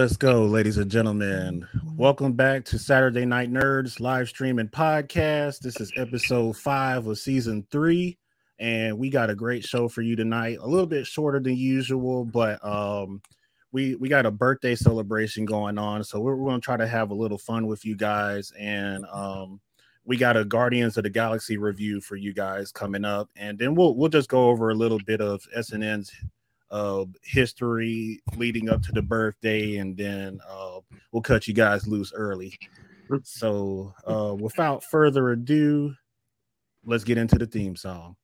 Let's go, ladies and gentlemen. Welcome back to Saturday Night Nerds live streaming podcast. This is episode five of season three, and we got a great show for you tonight. A little bit shorter than usual, but um, we we got a birthday celebration going on, so we're, we're going to try to have a little fun with you guys, and um, we got a Guardians of the Galaxy review for you guys coming up, and then we'll we'll just go over a little bit of SNN's uh, history leading up to the birthday, and then uh, we'll cut you guys loose early. So, uh, without further ado, let's get into the theme song.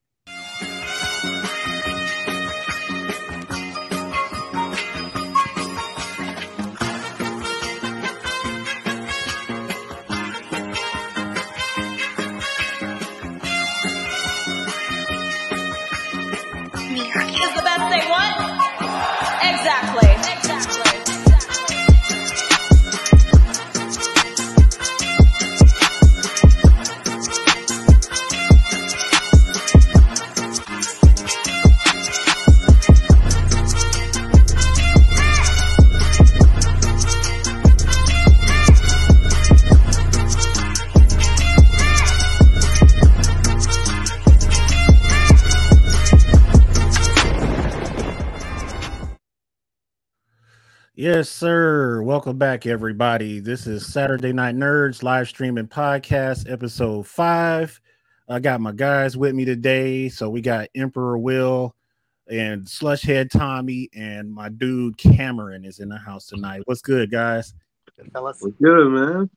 Yes, sir. Welcome back, everybody. This is Saturday Night Nerds live streaming podcast, episode five. I got my guys with me today. So we got Emperor Will and Slushhead Tommy, and my dude Cameron is in the house tonight. What's good, guys? What's good, man?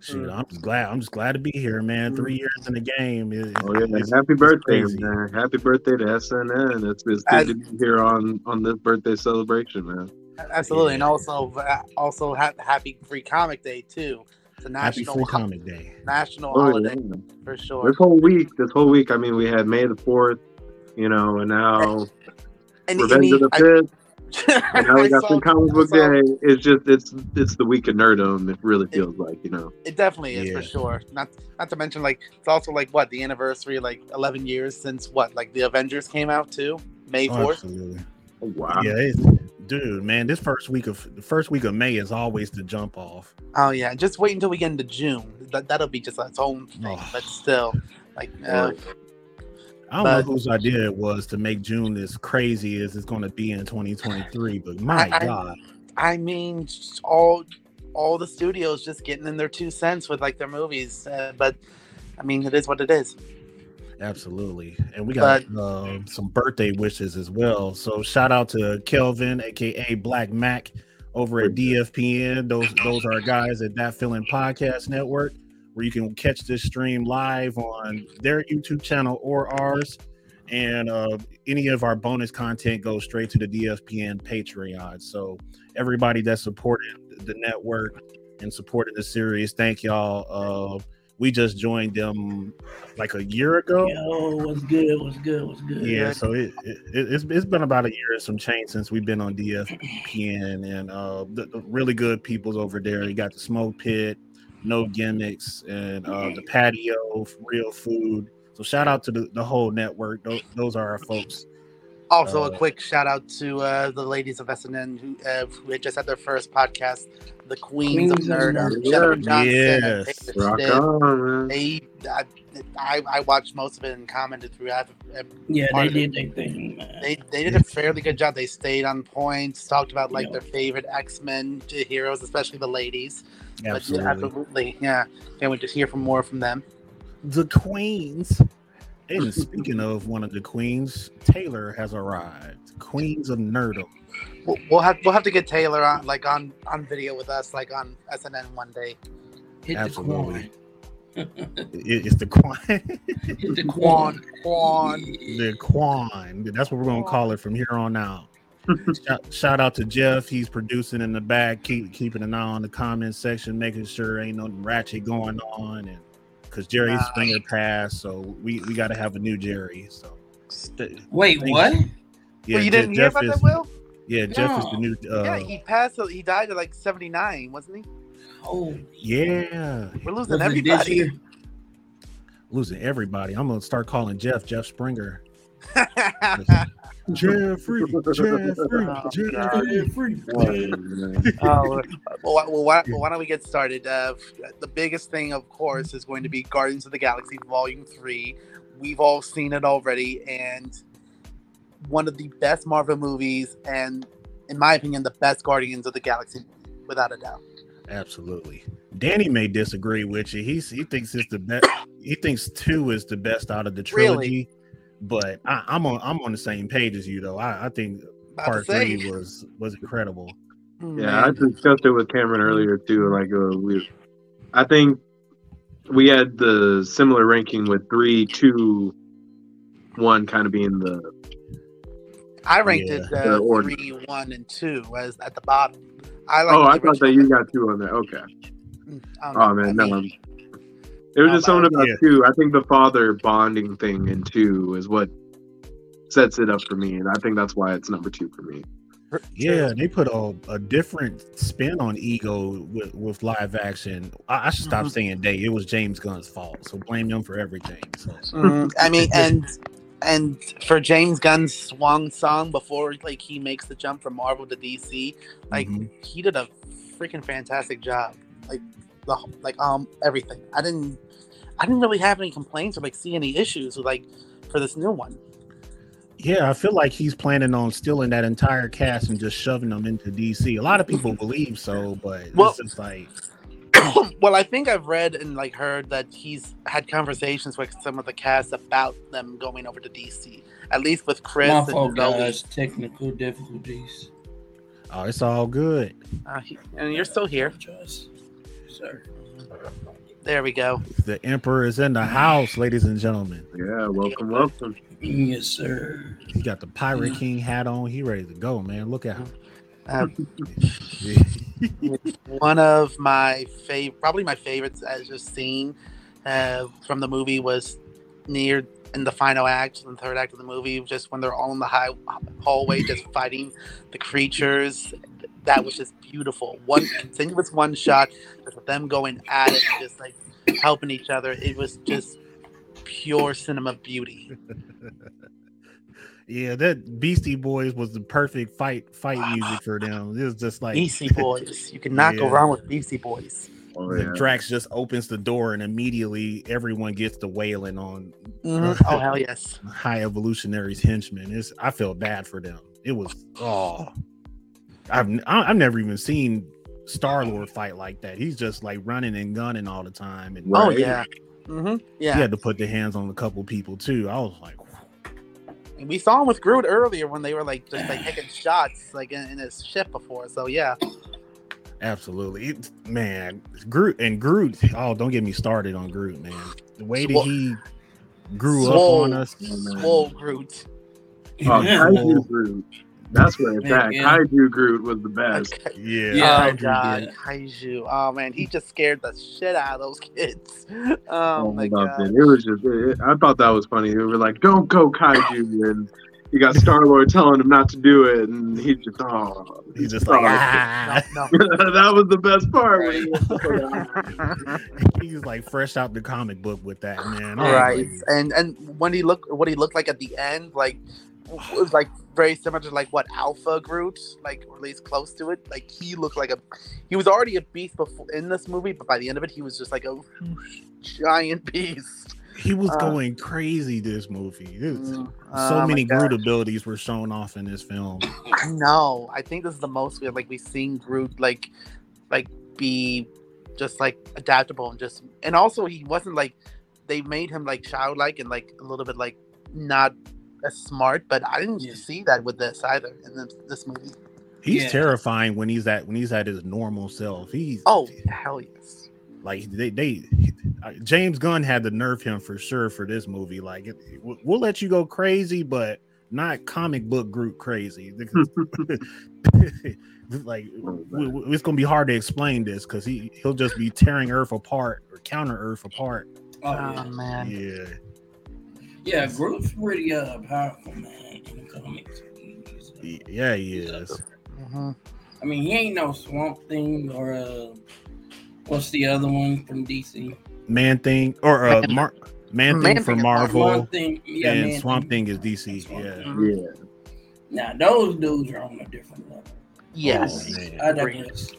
Shoot, I'm just glad. I'm just glad to be here, man. Three mm. years in the game. It- Oh yeah, it's- happy it's birthday, crazy. man! Happy birthday to SNN. It's, it's As- good to be here on on this birthday celebration, man. Absolutely, and also uh, also ha- happy Free Comic Day too. It's a Happy national Free ho- Comic Day. national Oh, holiday yeah. for sure. This whole week, this whole week, I mean, we had May the Fourth, you know, and now And, Revenge of the Fifth, and now we got saw- some comic book day. It's just it's it's the week of nerdom. It really feels like, you know. It definitely is Yeah. for sure. Not not to mention like it's also like what the anniversary like 11 years since what like the Avengers came out too May Oh, 4th. absolutely. Oh, wow. Yeah, it's, dude, man. This first week of the first week of May is always the jump off. Oh yeah, just wait until we get into June. That that'll be just its own thing. Oh. But still, like uh, I don't But- know whose idea it was to make June as crazy as it's going to be in 2023, but my I- I- God, I mean, all all the studios just getting in their two cents with like their movies. Uh, but I mean, it is what it is. Absolutely. And we got uh, some birthday wishes as well. So shout out to Kelvin, aka Black Mac, over at DFPN. Those those are guys at That Feeling Podcast Network, where you can catch this stream live on their YouTube channel or ours. And uh, any of our bonus content goes straight to the DFPN Patreon. So everybody that supported the network and supported the series, thank y'all. Uh, we just joined them like a year ago. Yo, what's good? What's good? What's good? Yeah, so it, it it's it's been about a year and some change since we've been on DFPN, and uh, the, the really good people's over there. You got the smoke pit, no gimmicks, and uh, the patio, real food. So shout out to the, the whole network. Those, those are our folks. Also, Uh, a quick shout out to uh, the ladies of SNN who, uh, who had just had their first podcast, the Queens, of Queens of Nerdom. Nerdom. Jennifer Johnson Yes. Rock on, man. They, I, I, I watched most of it and commented throughout. Yeah, they did their thing. They they did a fairly good job. They stayed on point, talked about like Yeah. their favorite X Men heroes, especially the ladies. But yeah, Absolutely, absolutely, yeah. Can't wait to hear from more from them. the queens. And speaking of one of the queens, Taylor has arrived. Queens of Nerdom. We'll, we'll have we'll have to get Taylor on like on on video with us, like on SNN one day. Hit absolutely. the. It- it's the Quan. Hit the Quan. Quan. the Quan. That's what we're gonna call it from here on out. shout, shout out to Jeff. He's producing in the back, keep keeping an eye on the comment section, making sure ain't no ratchet going on, and because Jerry's Nah. finger passed, so we we got to have a new Jerry. So Wait, Thanks. what? yeah, well, you didn't hear Jeff about is that, Will? yeah Jeff is the new uh, yeah, he passed. He died at like seventy nine, wasn't he? Oh, yeah We're losing was everybody. losing everybody. I'm gonna start calling Jeff Jeff Springer. Jeffrey, Jeffrey, Oh, Jeffrey. God. Free. oh, well, why, well, why, well, why don't we get started? Uh, the biggest thing, of course, is going to be Guardians of the Galaxy Volume 3. We've all seen it already, and one of the best Marvel movies, and in my opinion, the best Guardians of the Galaxy, without a doubt. Absolutely. Danny may disagree with you. He's he thinks it's the best. He thinks two is the best out of the trilogy. Really? But I, I'm on I'm on the same page as you though. I, I think part three was was incredible. Yeah, I discussed it with Cameron earlier too. Like, uh, we, I think we had the similar ranking with three, two, one, kind of being the. I ranked Yeah. it The uh, three, one, and two as at the bottom. I like oh, I thought that original- you got two on there. Okay. Oh know. man, I no. Mean, It was just something about yeah. two. I think the father bonding thing in two is what sets it up for me, and I think that's why it's number two for me. Yeah, they put a, a different spin on ego with, with live action. I, I should stop Mhm. saying they. It was James Gunn's fault. So blame them for everything. So Mhm. I mean, and and for James Gunn's swan song before like he makes the jump from Marvel to DC, like Mhm. he did a freaking fantastic job. Like the like um everything. I didn't I didn't really have any complaints or like see any issues with like for this new one. yeah, I feel like he's planning on stealing that entire cast and just shoving them into DC. A lot of people believe so, but Well- it's just like well, I think I've read and like heard that he's had conversations with some of the cast about them going over to DC. At least with Chris My and fault, Zoe. guys. Technical difficulties. oh, it's all good. Uh, he- and you're still here. Apologize. Sir. There we go. The emperor is in the house, ladies and gentlemen. Yeah, welcome, welcome. Yes, sir. He got the Pirate King hat on. He ready to go, man. Look at him. Uh, one of my favorite, probably my favorites as just scene uh, from the movie was near in the final act, in the third act of the movie, just when they're all in the high hallway, just fighting the creatures. That was just beautiful. One continuous one shot, just with them going at it, just like helping each other. It was just pure cinema beauty. yeah, that Beastie Boys was the perfect fight fight music for them. It was just like Beastie Boys, you cannot go wrong with Beastie Boys. Oh yeah. Drax just opens the door and immediately everyone gets the wailing on Mhm. Oh hell yes! High Evolutionary's henchmen. It's I felt bad for them. It was oh, I've I- I've never even seen Star Lord fight like that. He's just like running and gunning all the time, and Oh Right. yeah, hmm yeah. he had to put the hands on a couple people too. I was like, And we saw him with Groot earlier when they were like just like taking shots like in, in his ship before. So yeah, absolutely, It- man. Groot and Groot. Oh, don't get me started on Groot, man. The way that Swole- he grew Swole- up on us. swole Groot. Oh, Kaiju Groot. That's where it's Man, at. Kaiju Groot was the best. Yeah, Yeah. oh Kaiju god, did. Kaiju. Oh man, he just scared the shit out of those kids. Oh, Oh, my I god. it. It was just. It, I thought that was funny. They were like, "Don't go, Kaiju," and you got Star Lord telling him not to do it, and he just, oh, He's just like, Oh, ah. No, that was the best part. when he was like, He's like fresh out the comic book with that man. no. I was right. like, And and when he looked, what he looked like at the end, like was like very similar to like what Alpha Groot, like or at least close to it. Like he looked like a, he was already a beast before in this movie, but by the end of it, he was just like a giant beast. he was Uh, going crazy this movie. Was- Mm, so oh many. Groot abilities were shown off in this film. I know. I think this is the most we like we've seen Groot like like be just like adaptable and just and also he wasn't like they made him like childlike and like a little bit like not as smart, but I didn't Yeah. see that with this either in this, this movie. He's Yeah. terrifying when he's at when he's at his normal self. He's Oh hell yes. like they they uh, James Gunn had to nerf him for sure for this movie. Like it, we'll- we'll let you go crazy, but not comic book Groot crazy. like we- we- it's gonna be hard to explain this because he he'll just be tearing Earth apart or counter Earth apart. Oh, Oh, man. Yeah, yeah, Groot's pretty uh, powerful, man, in the comics. Yeah, he is. hmm I mean, he ain't no Swamp Thing or uh, what's the other one from DC? Man thing or uh, Man. Man Man Thing Thing for Marvel Swamp Thing, yeah, and man, Swamp Thing. Thing is DC. Swamp Yeah. Thing. Yeah. Now those dudes are on a different level. Yes. Oh. I Agreed. digress.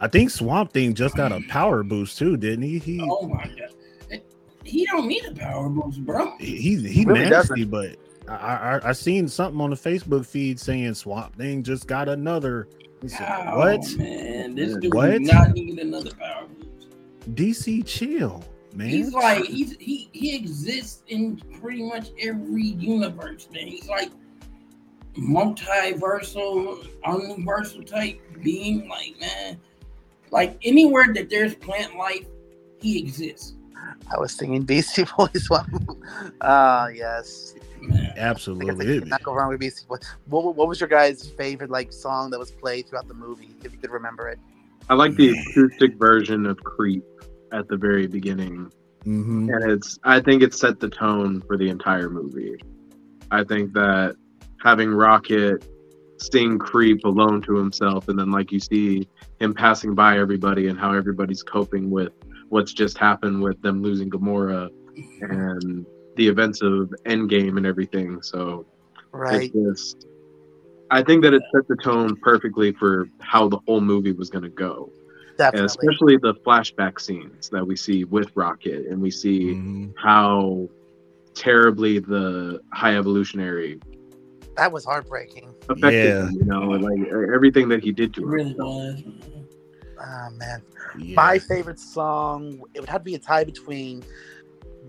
I think Swamp Thing just got a power boost too, didn't he? He Oh my god, he don't need a power boost, bro. he he Really nasty, but I, I I seen something on the Facebook feed saying Swamp Thing just got another. Said, Oh, what? man? This dude What? does not need another power boost. DC chill, man. He's like he's he he exists in pretty much every universe, man. He's like multiversal, universal type being, like man. Like anywhere that there's plant life, he exists. I was singing Beastie Boys one. Ah, yes. Man. I I absolutely. could not go wrong with Beastie Boys. What, what was your guys' favorite like song that was played throughout the movie? If you could remember it. I like the acoustic version of Creep at the very beginning. hmm and it's i think it set the tone for the entire movie i think that having rocket sing creep alone to himself and then like you see him passing by everybody and how everybody's coping with what's just happened with them losing gamora and the events of endgame and everything so Right. it's just i think that it set the tone perfectly for how the whole movie was going to go and Definitely. especially the flashback scenes that we see with rocket and we see hmm how terribly the high evolutionary That was heartbreaking. affected Yeah. him, you know, like everything that he did It to him. really was. Oh man. Yeah. My favorite song, it would have to be a tie between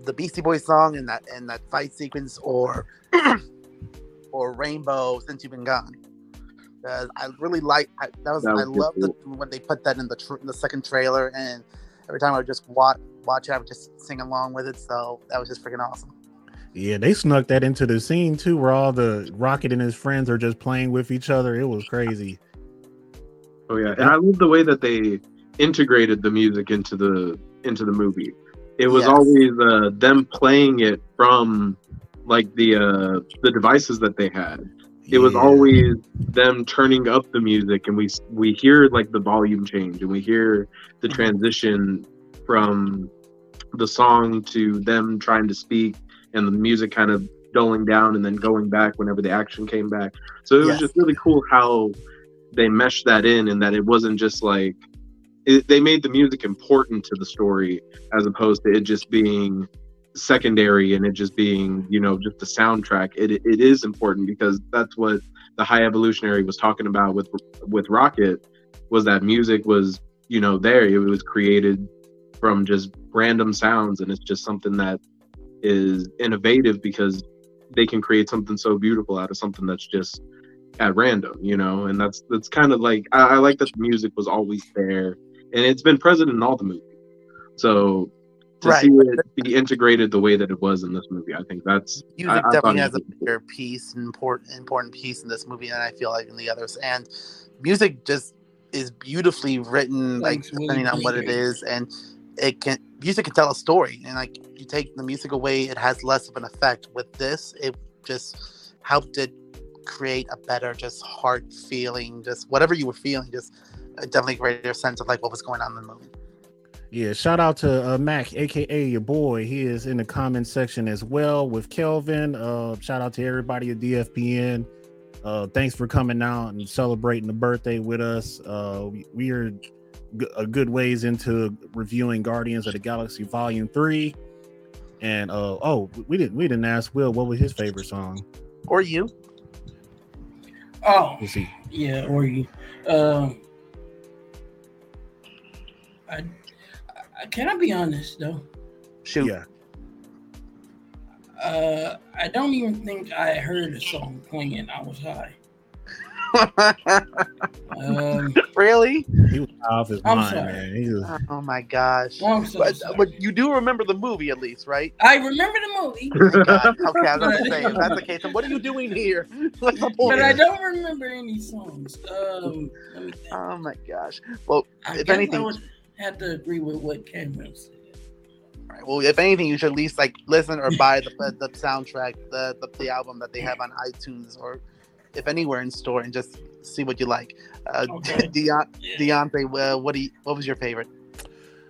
the Beastie Boys song and that and that fight sequence or or Rainbow since you've been gone. Uh, I really like I, that was, That was I love the, when they put that in the tr- in the second trailer and every time I would just watch watch it I would just sing along with it so that was just freaking awesome. Yeah, they snuck that into the scene too, where all the Rocket and his friends are just playing with each other. It was crazy. Oh yeah, and I love the way that they integrated the music into the into the movie. It was Yes. always uh, them playing it from like the uh, the devices that they had. It was Yeah. always them turning up the music, and we we hear like the volume change, and we hear the transition from the song to them trying to speak, and the music kind of dulling down, and then going back whenever the action came back. So it was Yes. just really cool how they meshed that in, and that it wasn't just like it, they made the music important to the story as opposed to it just being secondary and it just being you know just the soundtrack. It, it is important because that's what the high evolutionary was talking about with with rocket was that music was you know there. It was created from just random sounds and it's just something that is innovative because they can create something so beautiful out of something that's just at random you know and that's that's kind of like I, I like that the music was always there and it's been present in all the movies so to Right. see it be integrated the way that it was in this movie i think that's Music I- I definitely has a bigger piece, an important important piece in this movie than I feel like in the others. And music just is beautifully written, like Thanks, Willie. depending on what it is, and it can music can tell a story. And like you take the music away, it has less of an effect. With this, it just helped it create a better, just heart feeling, just whatever you were feeling, just definitely greater sense of like what was going on in the movie. Yeah, shout out to uh, Mac, aka your boy. He is in the comment section as well with Kelvin. Uh, shout out to everybody at DFPN. Uh, thanks for coming out and celebrating the birthday with us. Uh, we, we are g- a good ways into reviewing Guardians of the Galaxy Volume Three. And uh, oh, we didn't we didn't ask Will what was his favorite song. Or you? Oh, Let's see. yeah, or you. Um, I, I can I be honest though? Shoot. Yeah, Uh, I don't even think I heard the song playing. I was high. Um, really? he was off his I'm mind, sorry. man. He was, Oh my gosh. I'm so But, sorry. but you do remember the movie at least, right? I remember the movie, God. Okay, I was going to say, if that's the case, then what are you doing here? What's the point? but I don't remember any songs. Um, let me think. Oh my gosh. Well, I if anything- I would have to agree with what Cameron said. all right, well, if anything, you should at least like listen or buy the the soundtrack, the, the the album that they have on iTunes or if anywhere in store, and just see what you like. Uh, Okay. Deon- Yeah. Deontay, uh, what do you, what was your favorite?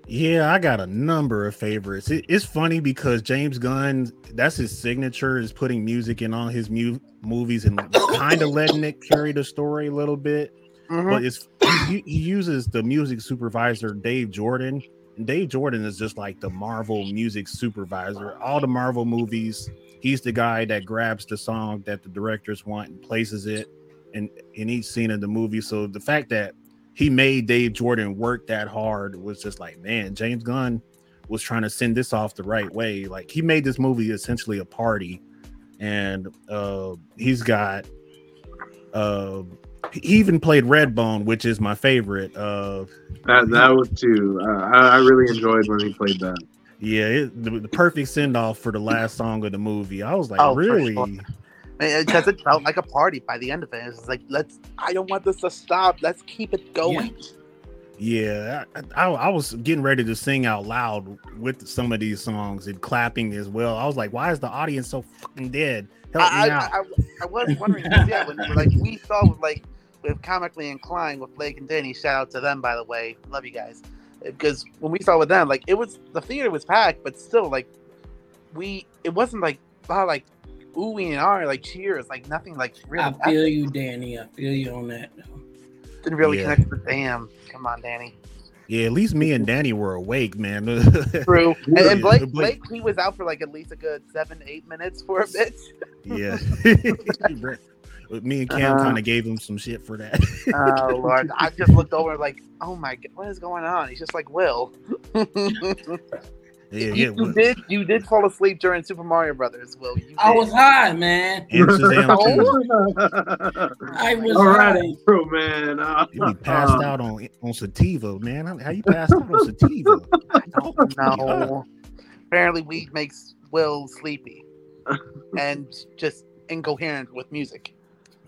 Yeah, I got a number of favorites. It, it's funny because James Gunn, that's his signature, is putting music in all his mu- movies and kind of letting it carry the story a little bit. Mhm. But it's he, he uses the music supervisor Dave Jordan. Dave Jordan is just like the Marvel music supervisor. All the Marvel movies, he's the guy that grabs the song that the directors want and places it in in each scene of the movie. So the fact that he made Dave Jordan work that hard was just like, man, James Gunn was trying to send this off the right way. Like he made this movie essentially a party, and uh, he's got uh, he even played Redbone, which is my favorite. Uh, That that was too. Uh, I, I really enjoyed when he played that. Yeah, it, the, the perfect send off for the last song of the movie. I was like, Oh, for really? sure. because it felt like a party by the end of it. It's like let's. I don't want this to stop. Let's keep it going. Yeah, I, I, I was getting ready to sing out loud with some of these songs and clapping as well. I was like, why is the audience so fucking dead? Help I, me I, out. I, I was wondering, yeah, when like we saw with like with comically inclined with Blake and Danny. Shout out to them, by the way. Love you guys. Because when we saw with them, like it was the theater was packed, but still, like we, it wasn't like oh, like oohing and ah, like cheers, like nothing, like really. I feel you, Danny. I feel you on that. didn't really Yeah. connect with damn. Come on, Danny. yeah, at least me and Danny were awake, man. True. And, and Blake, Blake- Blake, he was out for like at least a good seven, eight minutes for a bit. yeah. me and Cam Uh, kind of gave him some shit for that. Oh Lord, I just looked over like, oh my god, what is going on? He's just like Will. yeah, you, yeah. you did you did fall asleep during Super Mario Brothers, Will. You I was high, man. And Shazam too. I was All high. right, bro, man. Uh, You be passed out on on sativa, man. How- How you passed out on sativa? Talk to me. No. Apparently, weed makes Will sleepy and just incoherent with music.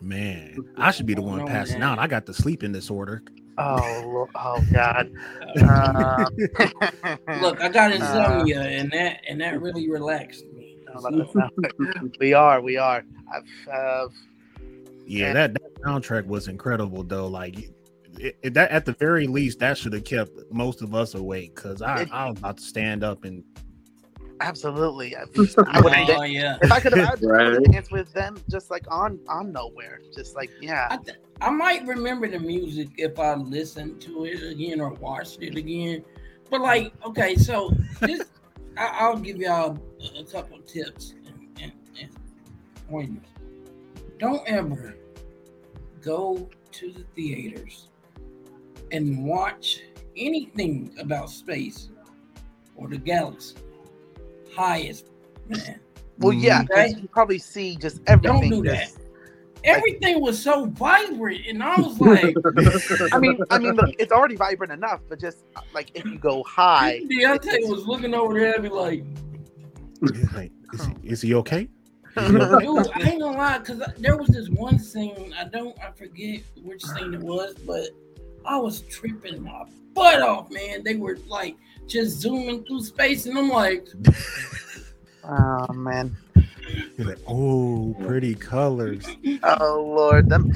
Man, I should be the one No, passing man. out. I got the sleeping disorder. Oh, Lo- oh God. Uh, Look, I got insomnia, and that and that really relaxed me. we are, we are. I've, uh, Yeah, Yeah. that, that soundtrack was incredible though. Like it, it- that at the very least, that should have kept most of us awake because I, I was about to stand up and absolutely. I, I would have Oh yeah, if I could have Right. danced with them, just like on on nowhere, just like yeah. I, th- I might remember the music if I listened to it again or watched it again. But like, okay, so this, I, I'll give y'all a, a couple tips and, and, and pointers. Don't ever go to the theaters and watch anything about space or the galaxy. Highest man. Well, yeah, Okay. you probably see just everything. Don't do just- Everything was so vibrant, and I was like, I mean, I mean, look, it's already vibrant enough, but just uh, like if you go high, Deontay was looking over there and be like, like, is, he, is he okay? dude, I ain't gonna lie, because there was this one scene, I don't, I forget which scene it was, but I was tripping my butt off, man. They were like just zooming through space, and I'm like, oh man, He's like, oh, pretty colors. oh lord, them,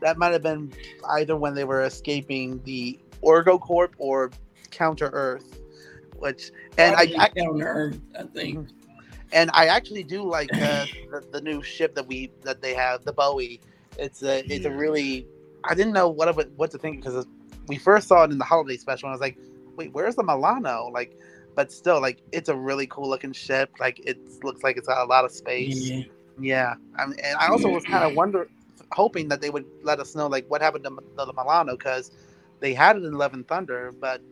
that might have been either when they were escaping the Orgo Corp or Counter Earth, which and I, I down to earth, I think. and I actually do like uh, the, the new ship that we that they have, the Bowie. It's a it's a really I didn't know what of it, what to think because we first saw it in the holiday special. And I was like, wait, where's the Milano? Like, but still, like it's a really cool looking ship. Like it looks like it's got a lot of space. Yeah. Yeah, I mean, and I also was kind of wonder, hoping that they would let us know like what happened to, to the Milano because they had it in Love and Thunder, but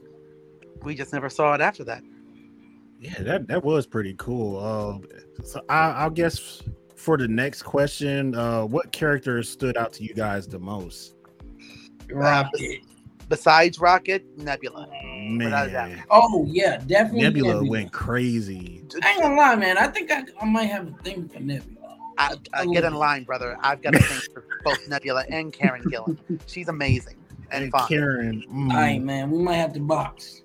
we just never saw it after that. Yeah, that that was pretty cool. Uh, so I, I'll guess for the next question, uh, what character stood out to you guys the most? Rocket. Besides Rocket, Nebula. Without a doubt. Man, Oh yeah, definitely. Nebula, Nebula. went crazy. I ain't gonna lie, man. I think I, I might have a thing for Nebula. I, I get in line, brother. I've got a thing for both Nebula and Karen Gillan. She's amazing and And fun. Karen, mm, All right, man. We might have to box.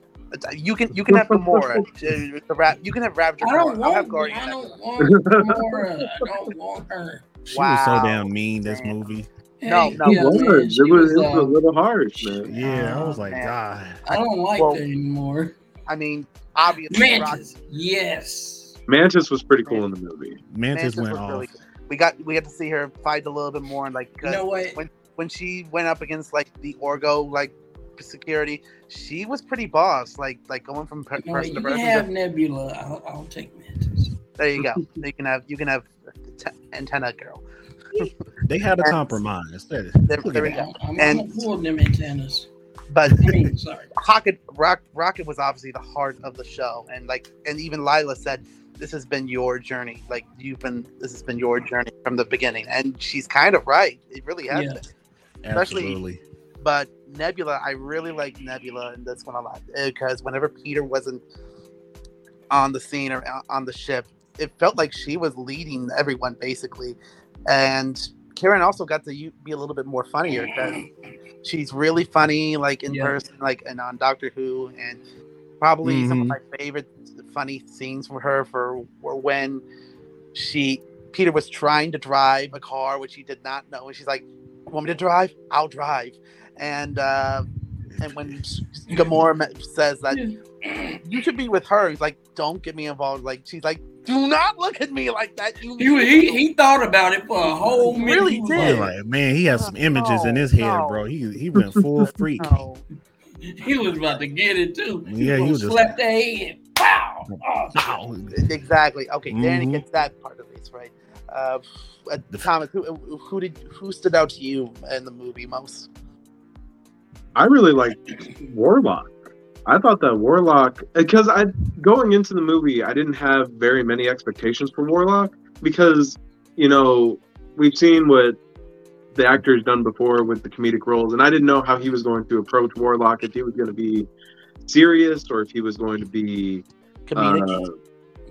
You can you can have Gamora. uh, the rap, you can have Ravager. I don't Gamora. I'll have want. Guardian I don't want Gamora. I don't want her. she was so damn mean this Damn. movie. No, no, It yeah, was. man, It was, it was uh, a little harsh, man. Yeah, I Oh, was like, man. God. I don't like Well- her anymore. I mean, obviously, Rock- Mantis, yes. Mantis was pretty cool in the movie. Mantis, Mantis went off. really good. We got we had to see her fight a little bit more, and like You uh, know what? when when she went up against like the Orgo like security, she was pretty boss. Like like going from per- You, know what? person you to can person. have Nebula. I'll, I'll take Mantis. There you go. you can have you can have t- antenna girl. They had a And- compromise. There, There, look there we go. I'm, I'm, And- I'm pull them antennas. But I mean, sorry. Rocket Rock, Rocket was obviously the heart of the show, and like and even Lila said, "This has been your journey. Like you've been. This has been your journey from the beginning." And she's kind of right. It really has Yeah. been. especially- Absolutely. But Nebula, I really like Nebula in this one a lot eh, because whenever Peter wasn't on the scene or uh, on the ship, it felt like she was leading everyone basically. And Karen also got to be a little bit more funnier because she's really funny, like in Yeah. person, like and on Doctor Who, and probably some of Mhm. my favorite funny scenes from her for were when she Peter was trying to drive a car which he did not know, and she's like, "Want me to drive? I'll drive." And uh, and when Gamora says that you should be with her, he's like, "Don't get me involved." Like she's like, "Do not look at me like that." You He, he, he thought about it for a whole He minute. really He did. like- Like, man, he has some images in his head, no. bro. He he went full freak. No. He was about to get it too. Yeah, he gonna was just- slap the head. Pow! Oh, Exactly. Okay, Danny Mhm. gets that part of least right. Uh, uh, Thomas, who, who did who stood out to you in the movie most? I really liked Warlock. I thought that Warlock because I going into the movie, I didn't have very many expectations for Warlock because you know we've seen what the actor's done before with the comedic roles, and I didn't know how he was going to approach Warlock if he was going to be serious or if he was going to be Comedic. uh,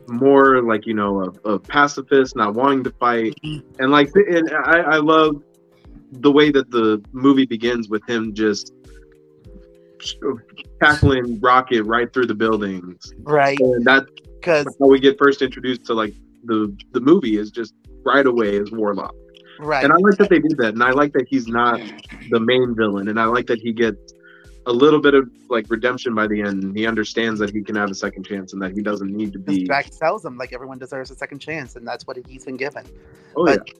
more like you know a, a pacifist, not wanting to fight, and like and I, I love the way that the movie begins with him just tackling Rocket right through the buildings, right. and that's Because how we get first introduced to like the the movie is just right away as Warlock, right. and I like that they did that, and I like that he's not the main villain, and I like that he gets a little bit of like redemption by the end. He understands that he can have a second chance and that he doesn't need to be. Drax tells him like everyone deserves a second chance, and that's what he's been given. Oh yeah. but,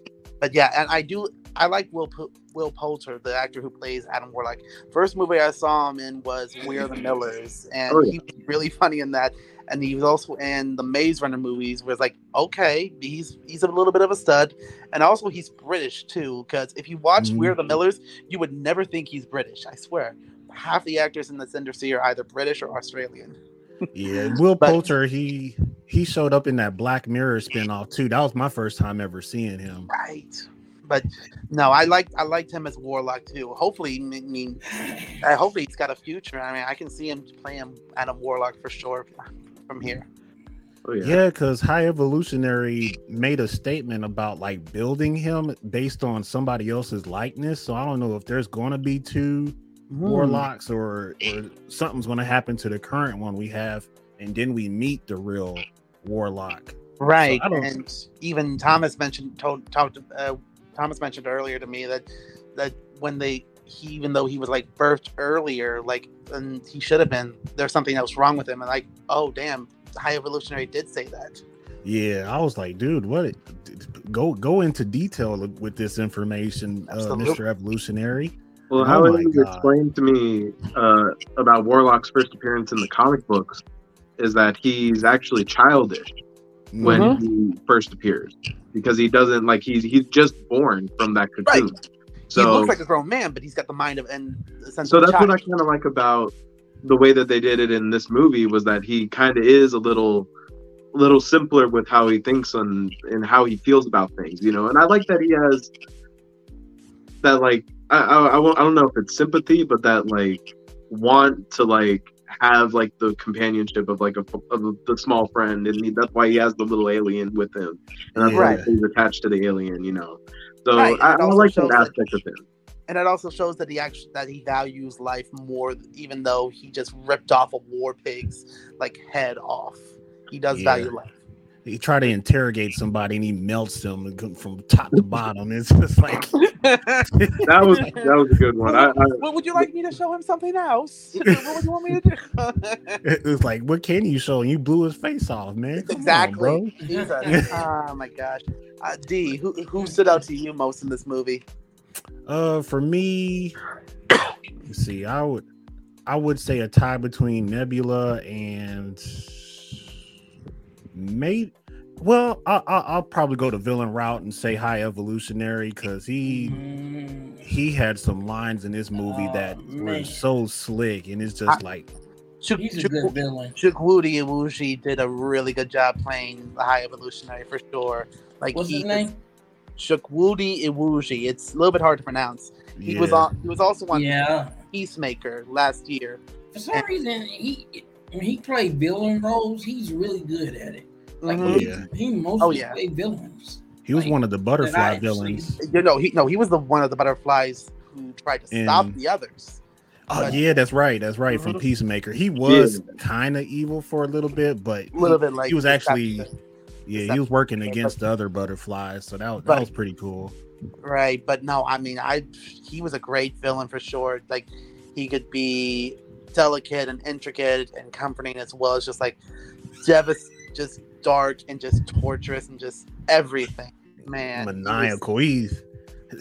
but yeah, and I do. I like Will Pu- Will Poulter, the actor who plays Adam Warlock. First movie I saw him in was We Are the Millers, and Oh, yeah. he was really funny in that. And he was also in the Maze Runner movies, where it's like, okay, he's he's a little bit of a stud, and also he's British too. Because if you watch Mhm. We Are the Millers, you would never think he's British. I swear, half the actors in this industry are either British or Australian. Yeah, Will But- Poulter, he he showed up in that Black Mirror spinoff too. That was my first time ever seeing him. Right. But no, I like I liked him as Warlock too. Hopefully, I mean, I hopefully he's got a future. I mean, I can see him playing Adam Warlock for sure from here. Oh yeah. Yeah, because High Evolutionary made a statement about like building him based on somebody else's likeness. So I don't know if there's going to be two Hmm. warlocks or or something's going to happen to the current one we have, and then we meet the real warlock. right? I don't- and even Thomas mentioned told talked uh, Thomas mentioned earlier to me that that when they he even though he was like birthed earlier, like and he should have been, there's something else wrong with him, and like, oh damn, High Evolutionary did say that. Yeah, I was like, dude, what? Go go into detail with this information, uh, Mister Evolutionary. Well, Oh how my it was God. explained to me uh, about Warlock's first appearance in the comic books is that he's actually childish when Mm-hmm. he first appears because he doesn't like he's he's just born from that cocoon. he So looks like a grown man, but he's got the mind of and sense so of a that's what I kind of like about the way that they did it in this movie was that he kind of is a little little simpler with how he thinks and and how he feels about things, you know. And I like that he has that like I I, I, won't, I don't know if it's sympathy, but that like want to like have like the companionship of like a of a, the small friend, and he, that's why he has the little alien with him, and that's Right. why he's attached to the alien, you know. So Right, I, I like that that- aspect of him. and it also shows that he actually that he values life more, even though he just ripped off a war pig's like head off. He does Yeah. value life. He try to interrogate somebody and he melts them from top to bottom. It's just like That was that was a good one. I, I, What would you like me to show him something else? what would you want me to do? it was like, what can you show? And you blew his face off, man. Come on, exactly. bro. He's a- oh my gosh. Uh, D, who who stood out to you most in this movie? Uh, for me, let's see, I would, I would say a tie between Nebula and maybe. Well, I, I, I'll probably go the villain route and say High Evolutionary because he Mm, he had some lines in this movie Oh, that were so slick, and it's just like Chuk, he's a Chuk, good villain. Chukwudi Iwuji did a really good job playing the High Evolutionary for sure. Like What's he his name? Chukwudi Iwuji. It's a little bit hard to pronounce. He was on. He was also on Yeah. Peacemaker last year. For some reason, he when he played villain roles, he's really good at it. Like Mhm. he, Yeah. he mostly Oh, yeah. played villains. he was like, one of the butterfly villains. You know, he no, he was the one of the butterflies who tried to stop the others. Oh But- yeah, that's right. That's right. From Mhm. Peacemaker, he was Yeah. kind of evil for a little bit, but A little bit like he was actually deception. yeah he was working against the other butterflies, so that was, that was pretty cool. right. But no, I mean, I he was a great villain for sure. Like he could be delicate and intricate and comforting as well as just like just dark and just torturous and just everything. Man, Maniacal. He's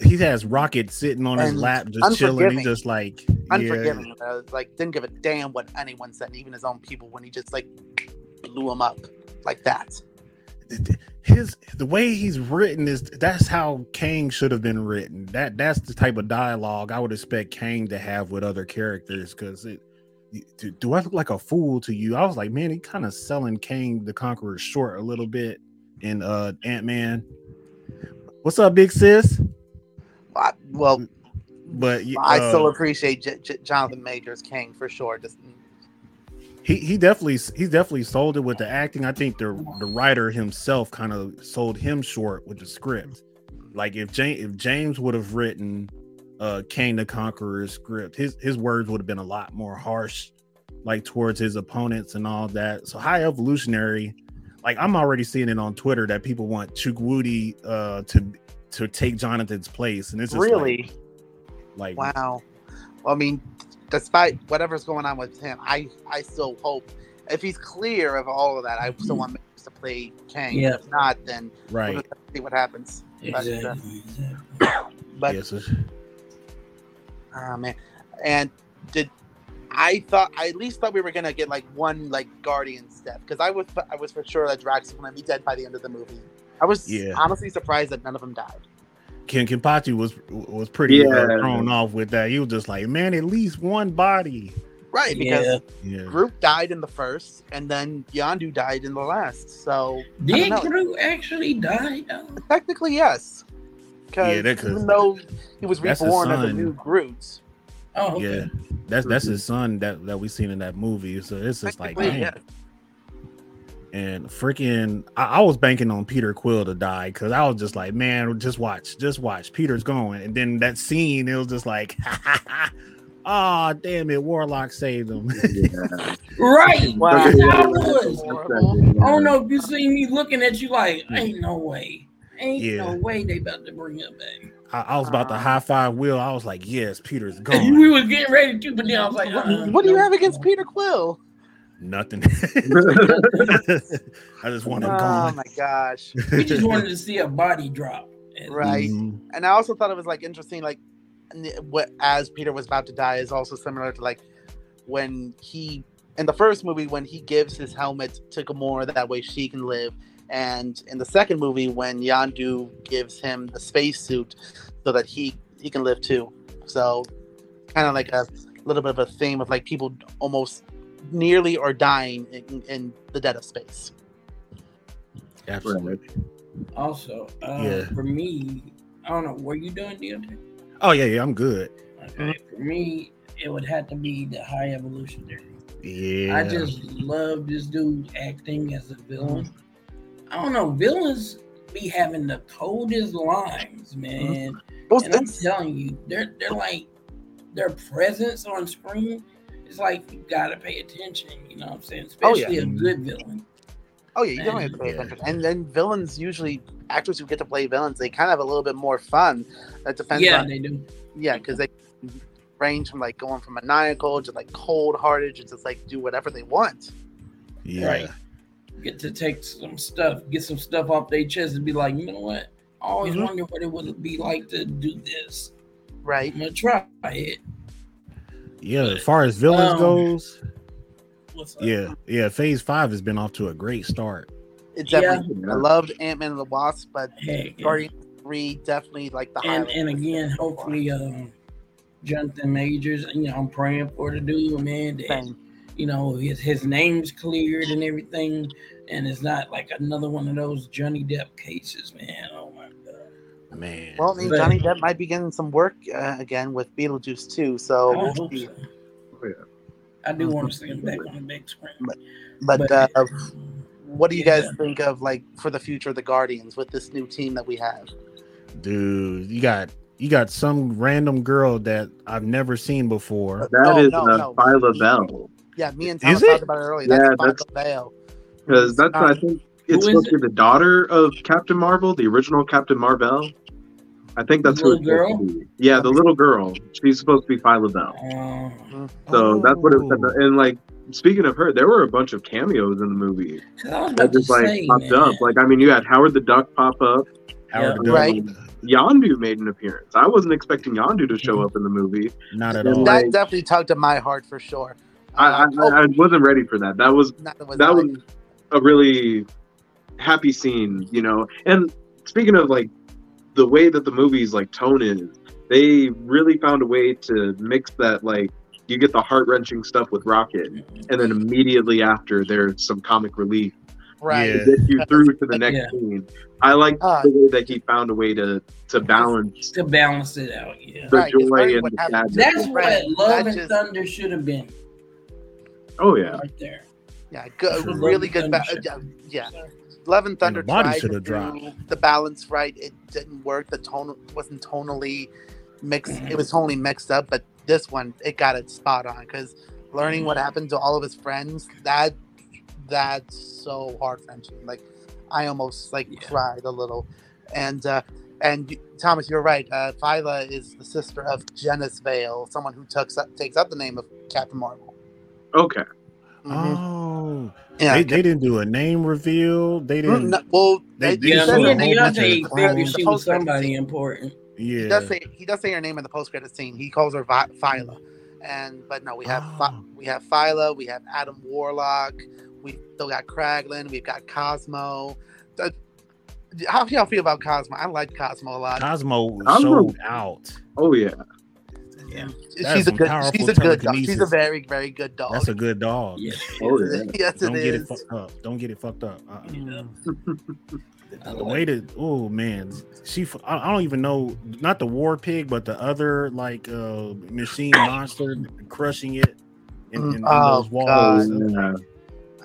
he has Rocket sitting on his lap, just chilling. He's just like yeah, unforgiving. uh, like didn't give a damn what anyone said, even his own people, when he just like blew him up like that. his the way he's written is that's how Kang should have been written. That that's the type of dialogue I would expect Kang to have with other characters. Because it, do, do I look like a fool to you? I was like, man, he kind of selling Kang the Conqueror short a little bit in uh Ant Man. What's up, big sis? I, well, But I uh, still appreciate J- J- Jonathan Majors Kang for sure. Just he he definitely he definitely sold it with the acting. I think the the writer himself kind of sold him short with the script. Like if James if James would have written uh Kang the Conqueror's script, his his words would have been a lot more harsh, like towards his opponents and all that. So High Evolutionary, like I'm already seeing it on Twitter that people want Chukwudi uh to to take Jonathan's place, and it's just like- really, like, wow. Well, I mean, despite whatever's going on with him, I I still hope if he's clear of all of that, I still want to play Kang. Yeah. If not, then right. we'll see what happens. But, uh, Exactly. exactly. but yes, it's- Ah man, and did I thought I at least thought we were gonna get like one like Guardian step because I was I was for sure that Drax was gonna be dead by the end of the movie. I was Yeah. honestly surprised that none of them died. Ken Kenpachi was was pretty uh, Yeah. thrown off with that. He was just like, man, at least one body. Right, because Yeah. Yeah, Groot died in the first, and then Yondu died in the last. So I Did don't. Groot actually die? though? technically, yes. Because Yeah, that even though he was reborn as a new Groot, Oh, okay. yeah. That's that's his son that that we seen in that movie. So it's just like, technically, damn. yes. And freaking, I, I was banking on Peter Quill to die because I was just like, man, just watch, just watch. Peter's going, and then that scene, it was just like, ah, damn it, Warlock saved him. yeah. Right. Wow. That's how it was. I don't know if you see me looking at you like, ain't no way. Ain't Yeah. no way they about to bring him back. I, I was about to Uh. high five Will. I was like, yes, Peter's we gone. We was getting ready to, but then I was like, What, uh-uh, what do you have against Peter Quill? Nothing. I just want him Oh gone. my gosh! We just wanted to see a body drop. And- Right. Mhm. and I also thought it was like interesting, like what as Peter was about to die is also similar to like when he in the first movie when he gives his helmet to Gamora that way she can live, and in the second movie when Yondu gives him the spacesuit so that he he can live too. So kind of like a little bit of a theme of like people almost nearly or dying in, in the dead of space. Absolutely. Also, uh, Yeah. for me, I don't know. Were you doing DLT? Oh yeah, yeah, I'm good. Okay. For me, it would have to be the High Evolutionary. Yeah. I just love this dude acting as a villain. I don't know, villains be having the coldest lines, man. It was- And I'm telling you, they're they're like their presence on screen. It's like you gotta pay attention. You know what I'm saying? Oh, yeah. Especially a good villain. Oh yeah, you definitely have to pay attention. And then villains usually actors who get to play villains, they kind of have a little bit more fun. That depends Yeah, on they do. yeah, because they range from like going from maniacal to like cold hearted, to just like do whatever they want. Yeah. Right. Get to take some stuff, get some stuff off their chest, and be like, you know what? I always Mhm. wondered what it would be like to do this. Right. I'm gonna try it. Yeah. As far as villains Um, goes, What's up? yeah, yeah. Phase five has been off to a great start. It Yeah. definitely. I loved Ant Man and the Wasp, but Heck, yeah. Guardians three definitely like the and highlight. and again, hopefully, um, Jonathan Majors. You know, I'm praying for the dude, man. That, Same. You know, his his name's cleared and everything, and it's not like another one of those Johnny Depp cases, man. Oh my god. Man. Well, I mean, But- Johnny Depp might be getting some work uh, again with Beetlejuice too. So, I hope so. Oh, yeah. I do want to see him back on the big screen. but uh, what do you guys Yeah. think of like for the future of the Guardians with this new team that we have? dude, you got you got some random girl that I've never seen before. That No, is no, uh, no. Phyla-Vell. Yeah, me and Is Thomas talked about it earlier. Yeah, That's that's- Michael Vale. Because that's I Um, think it's supposed to be the daughter of Captain Marvel, the original Captain Marvel. I think that's The who it's little supposed to be. Yeah, the little girl. She's supposed to be Phyla-Vell. Um, So that's what it said. Oh. And like speaking of her, there were a bunch of cameos in the movie I that just like say, popped man, up. Like I mean, you had Howard the Duck pop up. Howard Yeah. Right. Duck, Yondu made an appearance. I wasn't expecting Yondu to show up in the movie. Not at And all. That like- definitely tugged at my heart for sure. I, I, Uh, oh, I wasn't ready for that. That was neither was that I. was a really happy scene, you know. And speaking of like the way that the movie's like tone is, they really found a way to mix that like you get the heart wrenching stuff with Rocket, and then immediately after there's some comic relief right. Yeah. to get you through to the next Yeah. scene. I like Ah. the way that he found a way to to balance to balance it out. Yeah, the Right, joy and the sadness. that's what Right, Love that and just- Thunder should have been oh yeah, right there. Yeah, good, True. really good. Ba- yeah, yeah. Love and Thunder the body tried should to have dropped. do the balance right. It didn't work. The tone wasn't tonally mixed. It was tonally mixed up. But this one, it got it spot on. Because learning what happened to all of his friends, that that's so heart wrenching. Like I almost like Yeah. cried a little. And uh, and Thomas, you're right. Uh, Phyla is the sister of Genis-Vell, someone who takes up, takes up the name of Captain Marvel. Okay. Mhm. Oh, Yeah. they, they didn't do a name reveal. They Mm, didn't. no, well, They- they, they he Yeah, showed said me a her and whole name bunch of Deontay clones. figured The she was somebody scene. important. Yeah. He does say he does say her name in the post credit scene. He calls her Vi- Phyla, and but no, we have Phy- Oh. we have Phyla, we have Adam Warlock, we still got Kraglin, we've got Cosmo. Uh, How do y'all feel about Cosmo? I like Cosmo a lot. Cosmo Cosmo- showed out. Oh yeah. Yeah, she's a good, she's a good dog. She's a very very good dog. that's a good dog. Yeah, Oh yeah. yes, Don't it get is. it fucked up. Don't get it fucked up. Uh-uh. yeah. I The way that oh man, she I don't even know not the war pig, but the other like uh machine monster crushing it in, in, in Oh, those walls. God.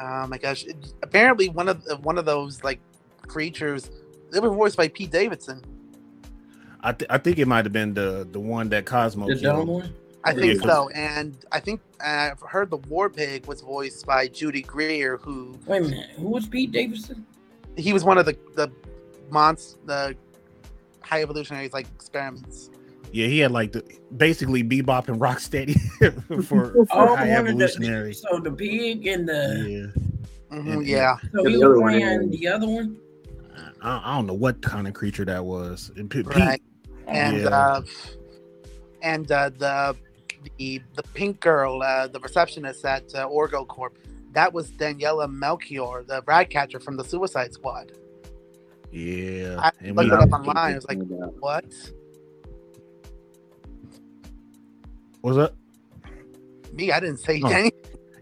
Oh my gosh! It- apparently, one of the- one of those like creatures. They were voiced by Pete Davidson. I th- I think it might have been the the one that Cosmo the dumb killed. one. I Yeah, so, and I think uh, I've heard the War Pig was voiced by Judy Greer, who Wait a minute, who was Pete Davidson? he was one of the the monst the high evolutionaries like experiments. Yeah, he had like the basically bebop and rocksteady for, for Oh, high one of the, evolutionary. so the pig and the Yeah, Mhm, And- yeah, so And he was playing the other one. I, I don't know what kind of creature that was. And P- Pete, right. And Yeah. uh, and uh, the the the pink girl, uh, the receptionist at uh, Orgo Corp, that was Daniela Melchior, the rat catcher from the Suicide Squad. yeah, I and looked it up online. I was like, what? was that? Me, I didn't say Oh. anything.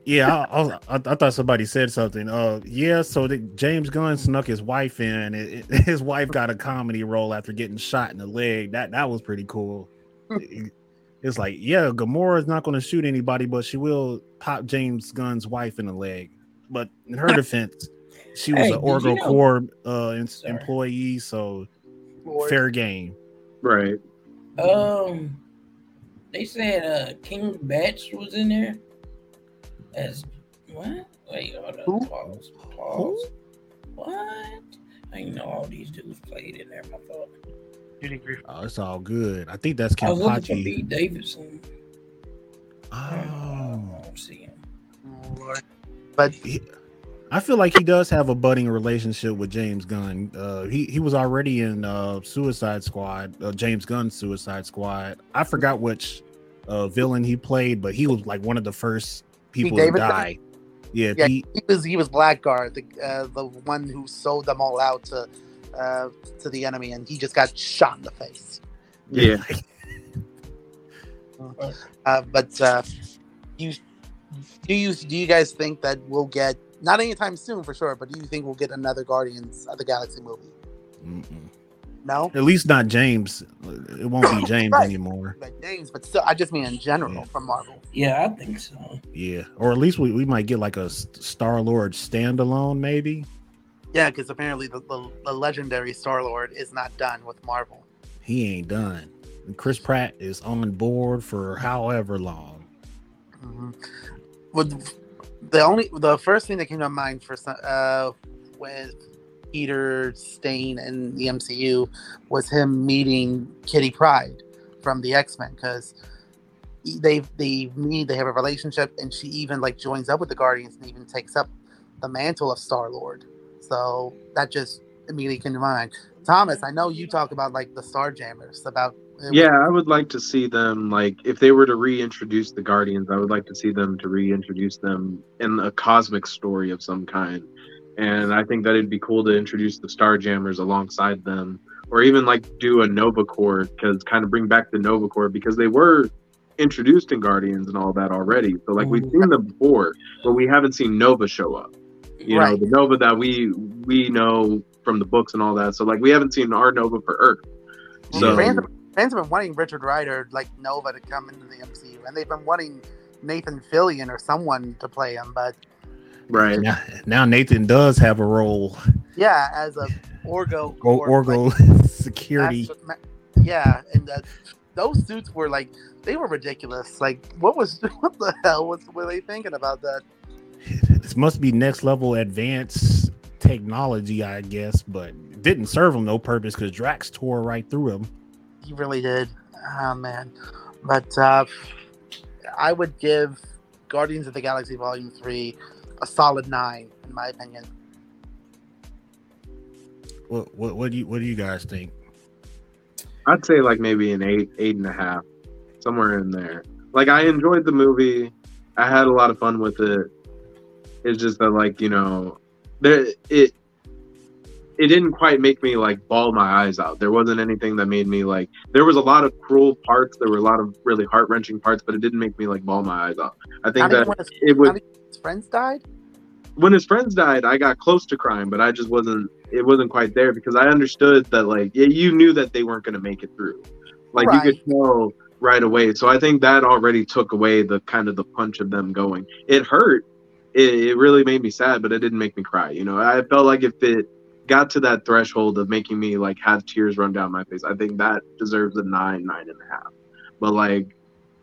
Yeah, I, I, I, I thought somebody said something. Uh, yeah. So the, James Gunn snuck his wife in. It, it- his wife got a comedy role after getting shot in the leg. That that was pretty cool. It- it's like, yeah, Gamora is not going to shoot anybody, but she will pop James Gunn's wife in the leg. But in her defense, she was Hey, an did you Orgo know- Corps uh, in- employee, so Lord. fair game. Right. Um, they said uh King Batch was in there as what? Wait, hold Who? on. Pause. Pause. What? I didn't know all these dudes played in there. I thought Judy Greer. Oh, it's all good. I think that's I was looking for Kampachi. Pete Davidson. I Oh, don't see him. Oh, But he- I feel like he does have a budding relationship with James Gunn. Uh, he he was already in uh, Suicide Squad, uh, James Gunn's Suicide Squad. I forgot which uh, villain he played, but he was like one of the first people Davidson? die. Yeah, yeah, Pete. he was he was Blackguard, the uh, the one who sold them all out to uh, to the enemy, and he just got shot in the face. Yeah. Uh, but uh, you do you do you guys think that we'll get not anytime soon for sure, but do you think we'll get another Guardians of the Galaxy movie? Mm-mm. No, At least not James. It won't be James Right. anymore. like names, but still, I just mean in general Yeah. from Marvel. Yeah, I think so. Yeah, or at least we, we might get like a Star Lord standalone, maybe. Yeah, because apparently the, the, the legendary Star Lord is not done with Marvel. He ain't done. And Chris Pratt is on board for however long. hmm With the only the first thing that came to mind for some- uh with Peter Stain and the MCU was him meeting Kitty Pryde from the X Men because they they meet they have a relationship and she even like joins up with the Guardians and even takes up the mantle of Star Lord. So that just immediately came to mind. Thomas, I know you talk about like the Starjammers about uh, Yeah, I would like to see them like if they were to reintroduce the Guardians, I would like to see them to reintroduce them in a cosmic story of some kind. And I think that it'd be cool to introduce the Starjammers alongside them, or even like do a Nova Corps, because kind of bring back the Nova Corps because they were introduced in Guardians and all that already. So like we've seen them before, but we haven't seen Nova show up. You know, the Nova that we we know from the books and all that. So like we haven't seen our Nova for Earth. So fans, have, fans have been wanting Richard Rider, like Nova, to come into the MCU, and they've been wanting Nathan Fillion or someone to play him. But right. Now, now Nathan does have a role. yeah, as a Orgo, Or, Corps, Orgo like, security. ma- ma- yeah, and uh, those suits were like they were ridiculous. Like, what was what the hell was were they thinking about that? This must be next level advanced technology, I guess, but it didn't serve him no purpose because Drax tore right through him. He really did. Oh man, but uh, I would give Guardians of the Galaxy Volume Three a solid nine, in my opinion. What what what do you what do you guys think? I'd say like maybe an eight, eight and a half, somewhere in there. Like I enjoyed the movie. I had a lot of fun with it. It's just that like, you know, there it it didn't quite make me like ball my eyes out. There wasn't anything that made me like there was a lot of cruel parts, there were a lot of really heart wrenching parts, but it didn't make me like ball my eyes out. I think Not even that when it was not even when his friends died. when his friends died, I got close to crying, but I just wasn't. It wasn't quite there because I understood that, like, yeah, you knew that they weren't going to make it through. Like you could tell right away. So I think that already took away the kind of the punch of them going. It hurt. It, it really made me sad, but it didn't make me cry. You know, I felt like if it got to that threshold of making me like have tears run down my face, I think that deserves a nine, nine and a half. But like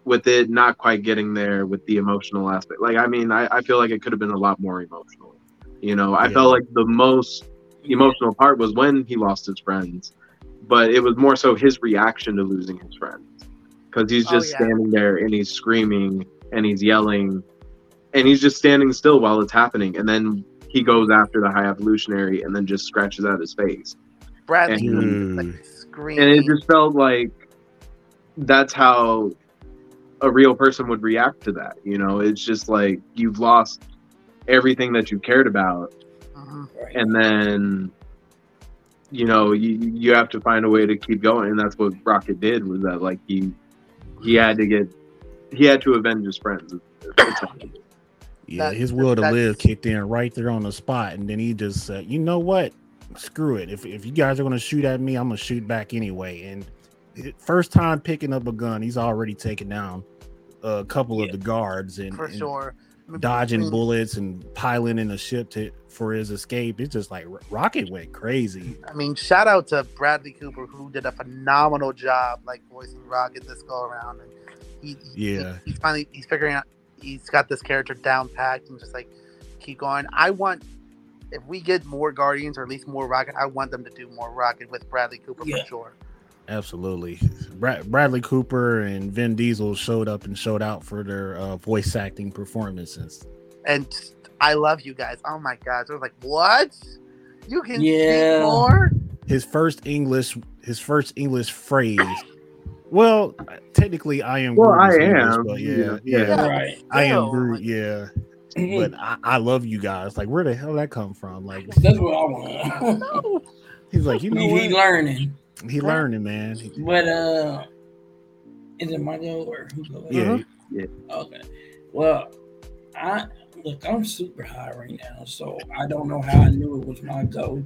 with it not quite getting there with the emotional aspect. Like, I mean, I, I feel like it could have been a lot more emotional. You know, I Yeah. felt like the most emotional part was when he lost his friends, but it was more so his reaction to losing his friends. Because he's Oh, just yeah. standing there and he's screaming and he's yelling and he's just standing still while it's happening. And then he goes after the high evolutionary and then just scratches out his face. Bradley And- Cooper, like, Mm. screaming. And it just felt like that's how a real person would react to that. You know, it's just like you've lost everything that you cared about. Mm-hmm. Right. and then you know you you have to find a way to keep going, and that's what Rocket did. Was that like he he had to get he had to avenge his friends. Yeah, That- his will to live kicked in right there on the spot, and then he just said, "You know what? Screw it. If if you guys are gonna shoot at me, I'm gonna shoot back anyway." And first time picking up a gun, he's already taken down a couple of the guards and, for and sure. dodging Between- bullets and piloting a ship to for his escape. It's just like Rocket went crazy. I mean, shout out to Bradley Cooper who did a phenomenal job, like voicing Rocket this go around. And he, he- Yeah. he's finally he's figuring out he's got this character down packed and just like keep going. I want if we get more Guardians or at least more Rocket, I want them to do more Rocket with Bradley Cooper Yeah. for sure. Absolutely. Brad, Bradley Cooper and Vin Diesel showed up and showed out for their uh, voice acting performances. And I love you guys. Oh my gosh, I was like, what? You can Yeah. speak more? His first English, his first English phrase. Well, technically, I am. Well, Groot is I English, am. but yeah, Yeah. yeah, Yeah. Right. I am Groot. Yeah, but I, I love you guys. Like, where the hell that come from? Like, That's what I want. He's like, you know he, he learning. He learning, man. But uh is it my go or who go? Yeah, Okay. Well, I look, I'm super high right now, so I don't know how I knew it was my go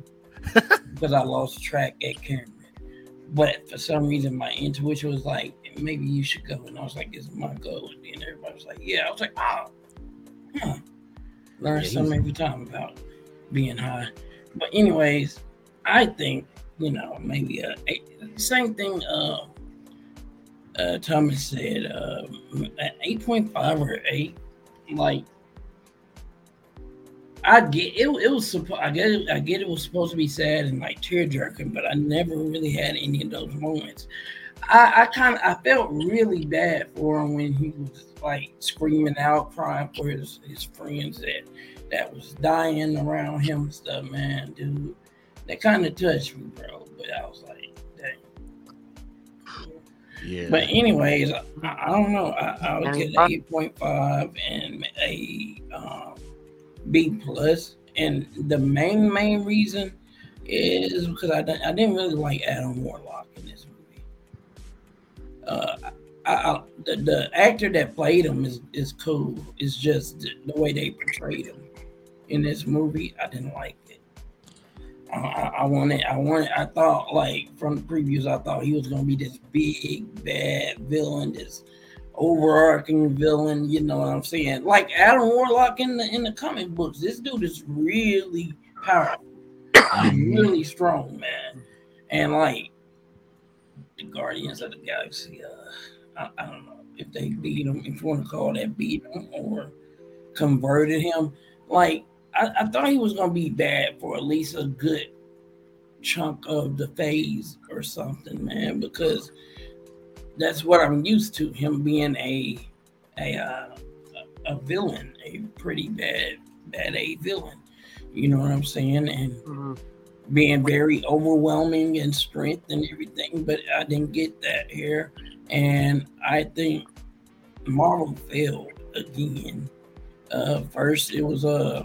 because I lost track at Cameron. But for some reason, my intuition was like, maybe you should go, and I was like, "It's my go," and then everybody was like, "Yeah." I was like, "Oh, huh." Learn Yeah, something he's- every time about being high." But anyways, I think you know maybe a, same thing. Uh, uh, Thomas said uh, eight point five or eight. Like, I get it. It was supposed. I get. I get it was supposed to be sad and like tear jerking, but I never really had any of those moments. I, I kind of I felt really bad for him when he was like screaming out, crying for his his friends that that was dying around him and stuff. Man, dude, that kind of touched me, bro. But I was like, dang. yeah. But anyways, I, I don't know. I, I would And get fuck- an eight point five and a um, B plus. And the main main reason is because I didn't, I didn't really like Adam Warlock in this movie. Uh, I, I, the, the actor that played him is, is cool. It's just the, the way they portrayed him in this movie. I didn't like it. I, I, I wanted, I wanted, I thought like from the previews, I thought he was gonna be this big bad villain, this overarching villain. You know what I'm saying? Like Adam Warlock in the in the comic books. This dude is really powerful, really strong, man. And like the Guardians of the Galaxy, uh, I, I don't know if they beat him, if you want to call that beat him or converted him. Like I, I thought he was gonna be bad for at least a good chunk of the phase or something, man, because that's what I'm used to him being a a uh, a a villain, a pretty bad bad a villain. You know what I'm saying? And Mhm. being very overwhelming in strength and everything, but I didn't get that here. And I think Marvel failed again. Uh, first it was uh,